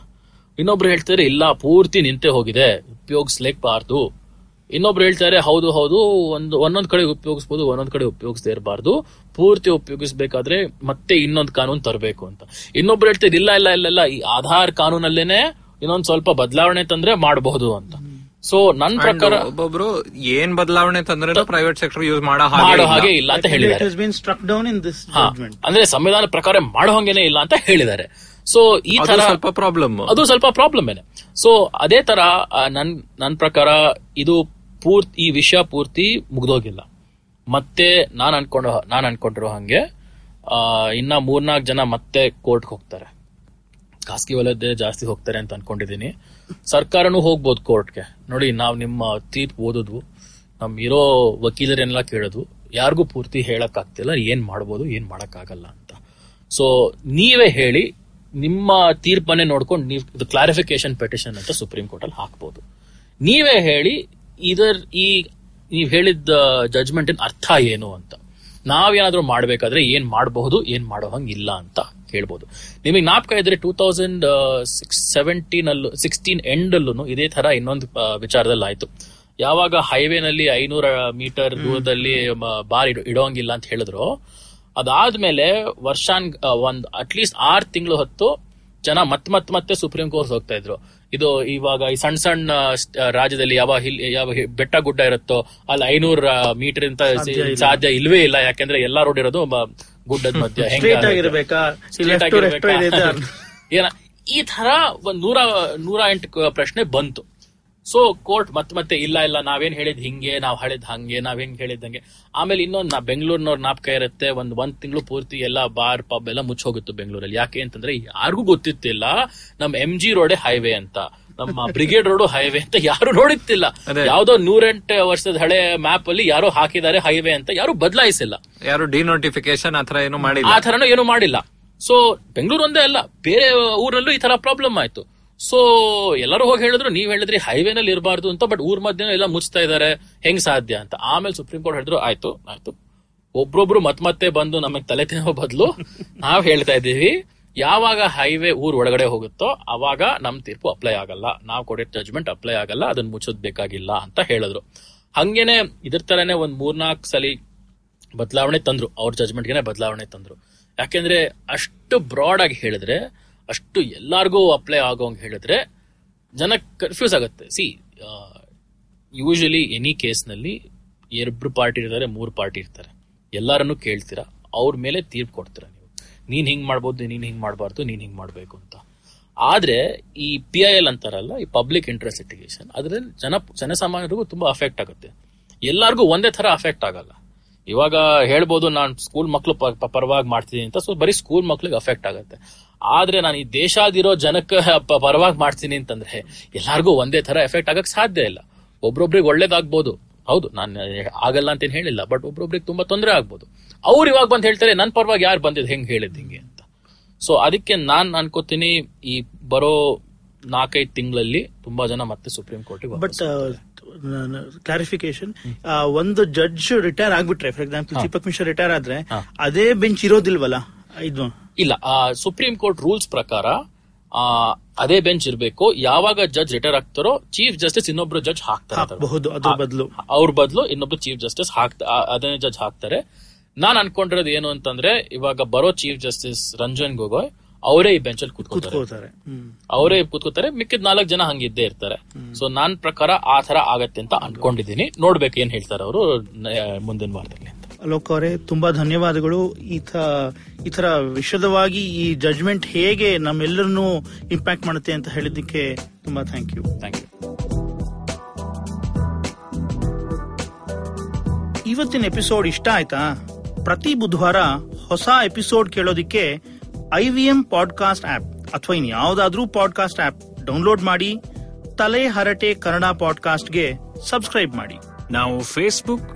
ಇನ್ನೊಬ್ರು ಹೇಳ್ತಾರೆ ಇಲ್ಲ ಪೂರ್ತಿ ನಿಂತೆ ಹೋಗಿದೆ ಉಪಯೋಗಿಸ್ಲೇಬಾರ್ದು ಇನ್ನೊಬ್ರು ಹೇಳ್ತಾರೆ ಹೌದು ಹೌದು ಒಂದು ಒಂದೊಂದ್ ಕಡೆ ಉಪಯೋಗಿಸಬಹುದು ಒಂದೊಂದ್ ಕಡೆ ಉಪಯೋಗಿಸದೇ ಇರಬಾರ್ದು. ಪೂರ್ತಿ ಉಪಯೋಗಿಸಬೇಕಾದ್ರೆ ಮತ್ತೆ ಇನ್ನೊಂದು ಕಾನೂನು ತರಬೇಕು ಅಂತ. ಇನ್ನೊಬ್ರು ಹೇಳ್ತಾರೆ ಇಲ್ಲ ಇಲ್ಲ ಇಲ್ಲ ಇಲ್ಲ ಈ ಆಧಾರ್ ಕಾನೂನಲ್ಲೇನೆ ಇನ್ನೊಂದ್ ಸ್ವಲ್ಪ ಬದಲಾವಣೆ ತಂದ್ರೆ ಮಾಡಬಹುದು ಅಂತ. ಸೊ ನನ್ನ ಪ್ರಕಾರ ಒಬ್ಬೊಬ್ರು ಏನ್ ಬದಲಾವಣೆ ತಂದ್ರೆ ಪ್ರೈವೇಟ್ ಸೆಕ್ಟರ್ ಯೂಸ್ ಮಾಡೋ ಹಾಗೆ ಮಾಡೋ ಇಲ್ಲ. ಹಾಗೆ ಇಲ್ಲ ಅಂತ ಹೇಳಿದ್ದಾರೆ. It been struck down in this ಹಾ. ಅಂದ್ರೆ ಸಂವಿಧಾನ ಪ್ರಕಾರ ಮಾಡೋ ಹಂಗೇನೆ ಇಲ್ಲ ಅಂತ ಹೇಳಿದ್ದಾರೆ. ಸೊ ಈ ತರ ಸ್ವಲ್ಪ ಪ್ರಾಬ್ಲಮ್ ಅದು ಸ್ವಲ್ಪ ಪ್ರಾಬ್ಲಮ್ ಏನೆ. ಸೊ ಅದೇ ತರ ನನ್ ನನ್ ಪ್ರಕಾರ ಇದು ಪೂರ್ತಿ, ಈ ವಿಷಯ ಪೂರ್ತಿ ಮುಗ್ದೋಗಿಲ್ಲ. ಮತ್ತೆ ನಾನ್ ಅನ್ಕೊಂಡು, ನಾನ್ ಅನ್ಕೊಂಡಿರೋ ಹಂಗೆ ಇನ್ನ ಮೂರ್ನಾಲ್ಕು ಜನ ಮತ್ತೆ ಕೋರ್ಟ್ಗೆ ಹೋಗ್ತಾರೆ. ಖಾಸಗಿ ವಲಯದ್ದೇ ಜಾಸ್ತಿ ಹೋಗ್ತಾರೆ ಅಂತ ಅನ್ಕೊಂಡಿದೀನಿ. ಸರ್ಕಾರನೂ ಹೋಗ್ಬೋದು ಕೋರ್ಟ್ಗೆ. ನೋಡಿ, ನಾವು ನಿಮ್ಮ ತೀರ್ಪು ಓದಿದ್ವು. ನಮ್ ಇರೋ ವಕೀಲರೆಲ್ಲ ಕೇಳೋದು ಯಾರಿಗೂ ಪೂರ್ತಿ ಹೇಳಕ್ ಆಗ್ತಿಲ್ಲ ಏನ್ ಮಾಡ್ಬೋದು, ಏನ್ ಮಾಡಕ್ಕಾಗಲ್ಲ ಅಂತ. ಸೊ ನೀವೇ ಹೇಳಿ, ನಿಮ್ಮ ತೀರ್ಪನ್ನೇ ನೋಡ್ಕೊಂಡು ನೀವು ಕ್ಲಾರಿಫಿಕೇಶನ್ ಪೆಟಿಷನ್ ಅಂತ ಸುಪ್ರೀಂ ಕೋರ್ಟ್ ಅಲ್ಲಿ ಹಾಕ್ಬೋದು. ನೀವೇ ಹೇಳಿ ಇದರ್ ಈ ನೀವ್ ಹೇಳಿದ ಜಜ್ಮೆಂಟ್ ಅರ್ಥ ಏನು ಅಂತ. ನಾವೇನಾದ್ರೂ ಮಾಡ್ಬೇಕಾದ್ರೆ ಏನ್ ಮಾಡಬಹುದು ಏನ್ ಮಾಡೋ ಹಂಗಿಲ್ಲ ಅಂತ ಹೇಳ್ಬೋದು. ನಿಮಗೆ ಜ್ಞಾಪಕ ಇದ್ರೆ ಟೂ ತೌಸಂಡ್ ಸಿಕ್ಸ್ ಸೆವೆಂಟೀನ್ ಅಲ್ಲೂ ಸಿಕ್ಸ್ಟೀನ್ ಎಂಡ್ ಅಲ್ಲೂ ಇದೇ ತರ ಇನ್ನೊಂದು ವಿಚಾರದಲ್ಲಿ ಆಯ್ತು ಯಾವಾಗ ಹೈವೇನಲ್ಲಿ ಐನೂರ ಮೀಟರ್ ದೂರದಲ್ಲಿ ಬಾರ್ ಇಡೋ- ಇಡೋಂಗಿಲ್ಲ ಅಂತ ಹೇಳಿದ್ರು. ಅದಾದ್ಮೇಲೆ ವರ್ಷಾನ್ ಒಂದ್ ಅಟ್ಲೀಸ್ಟ್ ಆರ್ ತಿಂಗಳು ಹೊತ್ತು ಜನ ಮತ್ ಮತ್ ಮತ್ತೆ ಸುಪ್ರೀಂ ಕೋರ್ಟ್ ಹೋಗ್ತಾ ಇದ್ರು. ಇದು ಇವಾಗ ಈ ಸಣ್ಣ ಸಣ್ಣ ರಾಜ್ಯದಲ್ಲಿ ಯಾವ ಹಿಲ್ ಯಾವ ಬೆಟ್ಟ ಗುಡ್ಡ ಇರುತ್ತೋ ಅಲ್ಲಿ ಐನೂರ ಮೀಟರ್ ಅಂತ ಸಾಧ್ಯ ಇಲ್ವೇ ಇಲ್ಲ. ಯಾಕಂದ್ರೆ ಎಲ್ಲಾ ರೋಡ್ ಇರೋದು ಗುಡ್ಡದ ಮಧ್ಯ. ಹೆಂಗೆ ಏನ ಈ ತರ ಒಂದ್ ನೂರ ನೂರ ಎಂಟು ಪ್ರಶ್ನೆ ಬಂತು. ಸೊ ಕೋರ್ಟ್ ಮತ್ತೆ ಮತ್ತೆ ಇಲ್ಲ ಇಲ್ಲ ನಾವೇನ್ ಹೇಳಿದ್ ಹಿಂಗೆ ನಾವ್ ಹಳೆದ್ ಹಂಗೆ ನಾವ್ ಹೆಂಗ್ ಹೇಳಿದಂಗೆ ಆಮೇಲೆ ಇನ್ನೊಂದ್ ನಾ ಬೆಂಗಳೂರಿನವ್ರ ನಾಪಕ ಇರುತ್ತೆ ಒಂದ್ ಒಂದ್ ತಿಂಗಳು ಪೂರ್ತಿ ಎಲ್ಲ ಬಾರ್ ಪಬ್ ಎಲ್ಲ ಮುಚ್ಚೋಗಿತ್ತು ಬೆಂಗಳೂರಲ್ಲಿ. ಯಾಕೆ ಅಂತಂದ್ರೆ ಯಾರಿಗೂ ಗೊತ್ತಿತ್ತಿಲ್ಲ ನಮ್ ಎಂ ಜಿ ರೋಡೇ ಹೈವೇ ಅಂತ. ನಮ್ಮ ಬ್ರಿಗೇಡ್ ರೋಡ್ ಹೈವೇ ಅಂತ ಯಾರು ನೋಡಿತ್ತಿಲ್ಲ. ಯಾವ್ದೋ ನೂರೆಂಟ್ ವರ್ಷದ ಹಳೆ ಮ್ಯಾಪ್ ಅಲ್ಲಿ ಯಾರು ಹಾಕಿದ್ದಾರೆ ಹೈವೇ ಅಂತ ಯಾರು ಬದಲಾಯಿಸಿಲ್ಲ. ಯಾರು ಡಿನೋಟಿಫಿಕೇಶನ್ ಆತರ ಏನು ಮಾಡಿಲ್ಲ. ಆ ತರನು ಏನು ಮಾಡಿಲ್ಲ. ಸೊ ಬೆಂಗಳೂರು ಒಂದೇ ಅಲ್ಲ ಬೇರೆ ಊರಲ್ಲೂ ಈ ತರ ಪ್ರಾಬ್ಲಮ್ ಆಯ್ತು. ಸೊ ಎಲ್ಲರೂ ಹೋಗಿ ಹೇಳಿದ್ರು, ನೀವ್ ಹೇಳಿದ್ರಿ ಹೈವೇನಲ್ಲಿ ಇರಬಾರ್ದು ಅಂತ ಬಟ್ ಊರ್ ಮಧ್ಯೆ ಎಲ್ಲ ಮುಚ್ತಾ ಇದಾರೆ. ಹೆಂಗ್ ಸಾಧ್ಯ ಅಂತ. ಆಮೇಲೆ ಸುಪ್ರೀಂ ಕೋರ್ಟ್ ಹೇಳಿದ್ರು, ಆಯ್ತು ಆಯ್ತು. ಒಬ್ರೊಬ್ರು ಮತ್ ಮತ್ತೆ ಬಂದು ನಮಗ್ ತಲೆ ತಿನ್ನೋ ಬದಲು ನಾವ್ ಹೇಳ್ತಾ ಇದ್ದೀವಿ. ಯಾವಾಗ ಹೈವೇ ಊರ್ ಒಳಗಡೆ ಹೋಗುತ್ತೋ, ಅವಾಗ ನಮ್ ತೀರ್ಪು ಅಪ್ಲೈ ಆಗಲ್ಲ. ನಾವ್ ಕೊಡಿರೋ ಜಜ್ಮೆಂಟ್ ಅಪ್ಲೈ ಆಗಲ್ಲ. ಅದನ್ನ ಮುಚ್ಚೋದ್ ಬೇಕಾಗಿಲ್ಲ ಅಂತ ಹೇಳಿದ್ರು. ಹಂಗೇನೆ ಇದ್ರ ತರನೇ ಒಂದ್ ಮೂರ್ನಾಲ್ಕು ಸಲಿ ಬದಲಾವಣೆ ತಂದ್ರು. ಅವ್ರ ಜಜ್ಮೆಂಟ್ಗೆನೆ ಬದಲಾವಣೆ ತಂದ್ರು. ಯಾಕೆಂದ್ರೆ ಅಷ್ಟು ಬ್ರಾಡ್ ಆಗಿ ಹೇಳಿದ್ರೆ ಅಷ್ಟು ಎಲ್ಲಾರ್ಗೂ ಅಪ್ಲೈ ಆಗೋಂಗೆ ಹೇಳಿದ್ರೆ ಜನ ಕನ್ಫ್ಯೂಸ್ ಆಗುತ್ತೆ. ಸಿ ಯೂಶಲಿ ಎನಿ ಕೇಸ್ನಲ್ಲಿ ಎರಡು ಪಾರ್ಟಿ ಇರ್ತಾರೆ, ಮೂರು ಪಾರ್ಟಿ ಇರ್ತಾರೆ. ಎಲ್ಲರನ್ನು ಕೇಳ್ತೀರಾ? ಅವ್ರ ಮೇಲೆ ತೀರ್ಪು ಕೊಡ್ತೀರಾ ನೀವು? ನೀನ್ ಹಿಂಗ್ ಮಾಡ್ಬೋದು, ನೀನ್ ಹಿಂಗ್ ಮಾಡಬಾರ್ದು, ನೀನ್ ಹಿಂಗ್ ಮಾಡ್ಬೇಕು ಅಂತ. ಆದ್ರೆ ಈ ಪಿ ಐ ಎಲ್ ಅಂತಾರಲ್ಲ, ಈ ಪಬ್ಲಿಕ್ ಇಂಟ್ರೆಸ್ಟ್ ಇಟಿಗೇಷನ್ ಅದ್ರಲ್ಲಿ ಜನ, ಜನಸಾಮಾನ್ಯರಿಗೂ ತುಂಬಾ ಅಫೆಕ್ಟ್ ಆಗುತ್ತೆ. ಎಲ್ಲಾರ್ಗೂ ಒಂದೇ ತರ ಅಫೆಕ್ಟ್ ಆಗಲ್ಲ. ಇವಾಗ ಹೇಳ್ಬೋದು, ನಾನು ಸ್ಕೂಲ್ ಮಕ್ಳು ಪರವಾಗಿ ಮಾಡ್ತೀನಿ ಅಂತ ಸೊ ಬರೀ ಸ್ಕೂಲ್ ಮಕ್ಳಿಗೆ ಅಫೆಕ್ಟ್ ಆಗುತ್ತೆ. ಆದ್ರೆ ನಾನು ಈ ದೇಶಾದಿರೋ ಜನಕ್ಕೆ ಪರವಾಗಿ ಮಾಡ್ತೀನಿ ಅಂತಂದ್ರೆ ಎಲ್ಲಾರ್ಗೂ ಒಂದೇ ತರ ಎಫೆಕ್ಟ್ ಆಗಕ್ ಸಾಧ್ಯ ಇಲ್ಲ. ಒಬ್ರೊಬ್ರಿಗೆ ಒಳ್ಳೇದಾಗ್ಬೋದು. ಹೌದು ನಾನು ಆಗಲ್ಲ ಅಂತ ಹೇಳಿಲ್ಲ ಬಟ್ ಒಬ್ರೊಬ್ರಿಗೆ ತುಂಬಾ ತೊಂದರೆ ಆಗ್ಬೋದು. ಅವ್ರು ಇವಾಗ ಬಂದ್ ಹೇಳ್ತಾರೆ ನನ್ ಪರವಾಗಿ ಯಾರು ಬಂದಿದ್ ಹೆಂಗ್ ಹೇಳಿದ್ ಹಿಂಗೆ ಅಂತ. ಸೊ ಅದಕ್ಕೆ ನಾನ್ ಅನ್ಕೋತೀನಿ ಈ ಬರೋ ನಾಲ್ಕೈದು ತಿಂಗಳಲ್ಲಿ ತುಂಬಾ ಜನ ಮತ್ತೆ ಸುಪ್ರೀಂ ಕೋರ್ಟಿಗೆ ಬಟ್ ಕ್ಲಾರಿಫಿಕೇಶನ್ ಒಂದು ಜಡ್ಜ್ ರಿಟೈರ್ ಆಗ್ಬಿಟ್ರೆ for example Deepak Mishra retire ಆದ್ರೆ ಅದೇ ಬೆಂಚ್ ಇರೋದಿಲ್ವಲ್ಲ ಇದು? ಇಲ್ಲ ಸುಪ್ರೀಂ ಕೋರ್ಟ್ ರೂಲ್ಸ್ ಪ್ರಕಾರ ಆ, ಅದೇ ಬೆಂಚ್ ಇರಬೇಕು. ಯಾವಾಗ ಜಡ್ಜ್ ರಿಟೈರ್ ಆಗ್ತಾರೋ ಚೀಫ್ ಜಸ್ಟಿಸ್ ಇನ್ನೊಬ್ರು ಜಡ್ಜ್ ಹಾಕ್ತಾರೆ ಬದಲು. ಅವ್ರ ಬದಲು ಇನ್ನೊಬ್ರು ಚೀಫ್ ಜಸ್ಟಿಸ್ ಹಾಕ್ತಾ ಆ- ಅದನ್ನೇ ಜಡ್ಜ್ ಹಾಕ್ತಾರೆ. ನಾನ್ ಅನ್ಕೊಂಡಿರೋದು ಏನು ಅಂತಂದ್ರೆ ಇವಾಗ ಬರೋ ಚೀಫ್ ಜಸ್ಟಿಸ್ ರಂಜನ್ ಗೊಗೊಯ್ ಅವರೇ ಈ ಬೆಂಚ್ ಅಲ್ಲಿ ಕೂತ್ಕೋತಾರೆ. ಅವರೇ ಕೂತ್ಕೋತಾರೆ ಮಿಕ್ಕಿದ ನಾಲ್ಕು ಜನ ಹಂಗಿದ್ದೇ ಇರ್ತಾರೆ. ಸೊ ನಾನ್ ಪ್ರಕಾರ ಆ ತರ ಆಗತ್ತೆ ಅಂತ ಅನ್ಕೊಂಡಿದೀನಿ ನೋಡ್ಬೇಕು ಏನ್ ಹೇಳ್ತಾರೆ ಅವರು ಮುಂದಿನ ವಾರದಲ್ಲಿ. ಅಲೋಕ್ ಅವರೇ ತುಂಬಾ ಧನ್ಯವಾದಗಳು. ಈ ಈ ತರ ವಿಶದವಾಗಿ ಈ ಜಜ್ಮೆಂಟ್ ಹೇಗೆ ನಮ್ಮೆಲ್ಲರನ್ನೂ ಇಂಪ್ಯಾಕ್ಟ್ ಮಾಡುತ್ತೆ ಅಂತ ಹೇಳಿದ್ದಕ್ಕೆ ತುಂಬಾ ಥ್ಯಾಂಕ್ ಯು ಥ್ಯಾಂಕ್ ಯು ಇವತ್ತಿನ ಎಪಿಸೋಡ್ ಇಷ್ಟ ಆಯ್ತಾ? ಪ್ರತಿ ಬುಧವಾರ ಹೊಸ episode ಕೇಳೋದಿಕ್ಕೆ I V M podcast app ಅಥವಾ ಇನ್ ಯಾವ್ದಾದ್ರೂ ಪಾಡ್ಕಾಸ್ಟ್ ಆಪ್ ಡೌನ್ಲೋಡ್ ಮಾಡಿ ತಲೆ ಹರಟೆ ಕನ್ನಡ ಪಾಡ್ಕಾಸ್ಟ್ಗೆ ಸಬ್ಸ್ಕ್ರೈಬ್ ಮಾಡಿ. ನಾವು Facebook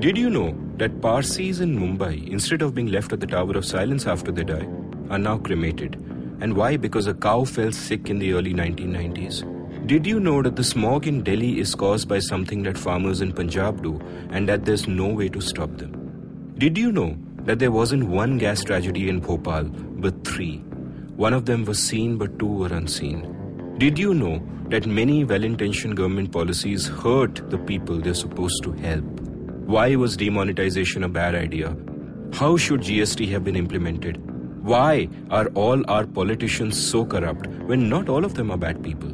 Did you know that Parsis in Mumbai, instead of being left at the Tower of Silence after they die, are now cremated? And why? Because a cow fell sick in the early 1990s. Did you know that the smog in Delhi is caused by something that farmers in Punjab do and that there's no way to stop them? Did you know that there wasn't one gas tragedy in Bhopal, but three? One of them was seen, but two were unseen. Did you know that many well intentioned government policies hurt the people they're supposed to help? Why was demonetization a bad idea? How should GST have been implemented? Why are all our politicians so corrupt when not all of them are bad people?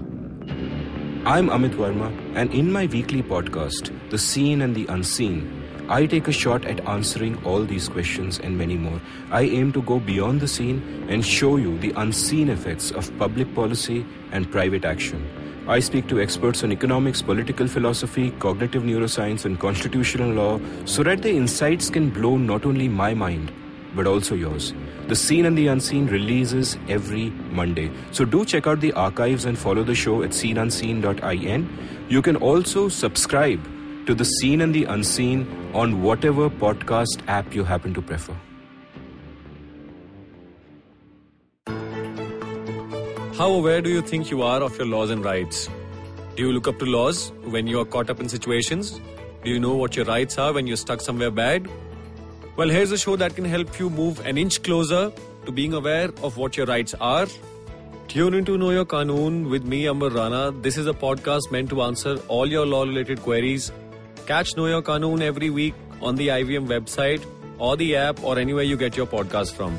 I'm Amit Verma, and in my weekly podcast, The Seen and the Unseen, I take a shot at answering all these questions and many more. I aim to go beyond the scene and show you the unseen effects of public policy and private action. I speak to experts on economics, political philosophy, cognitive neuroscience, and constitutional law so that the insights can blow not only my mind, but also yours. The Seen and the Unseen releases every Monday. So do check out the archives and follow the show at seenunseen.in. You can also subscribe to The Seen and the Unseen on whatever podcast app you happen to prefer. How aware do you think you are of your laws and rights? Do you look up to laws when you are caught up in situations? Do you know what your rights are when you're stuck somewhere bad? Well, here's a show that can help you move an inch closer to being aware of what your rights are. Tune into Know Your Kanoon with me, Amber Rana. This is a podcast meant to answer all your law related queries. Catch Know Your Kanoon every week on the IVM website or the app or anywhere you get your podcast from.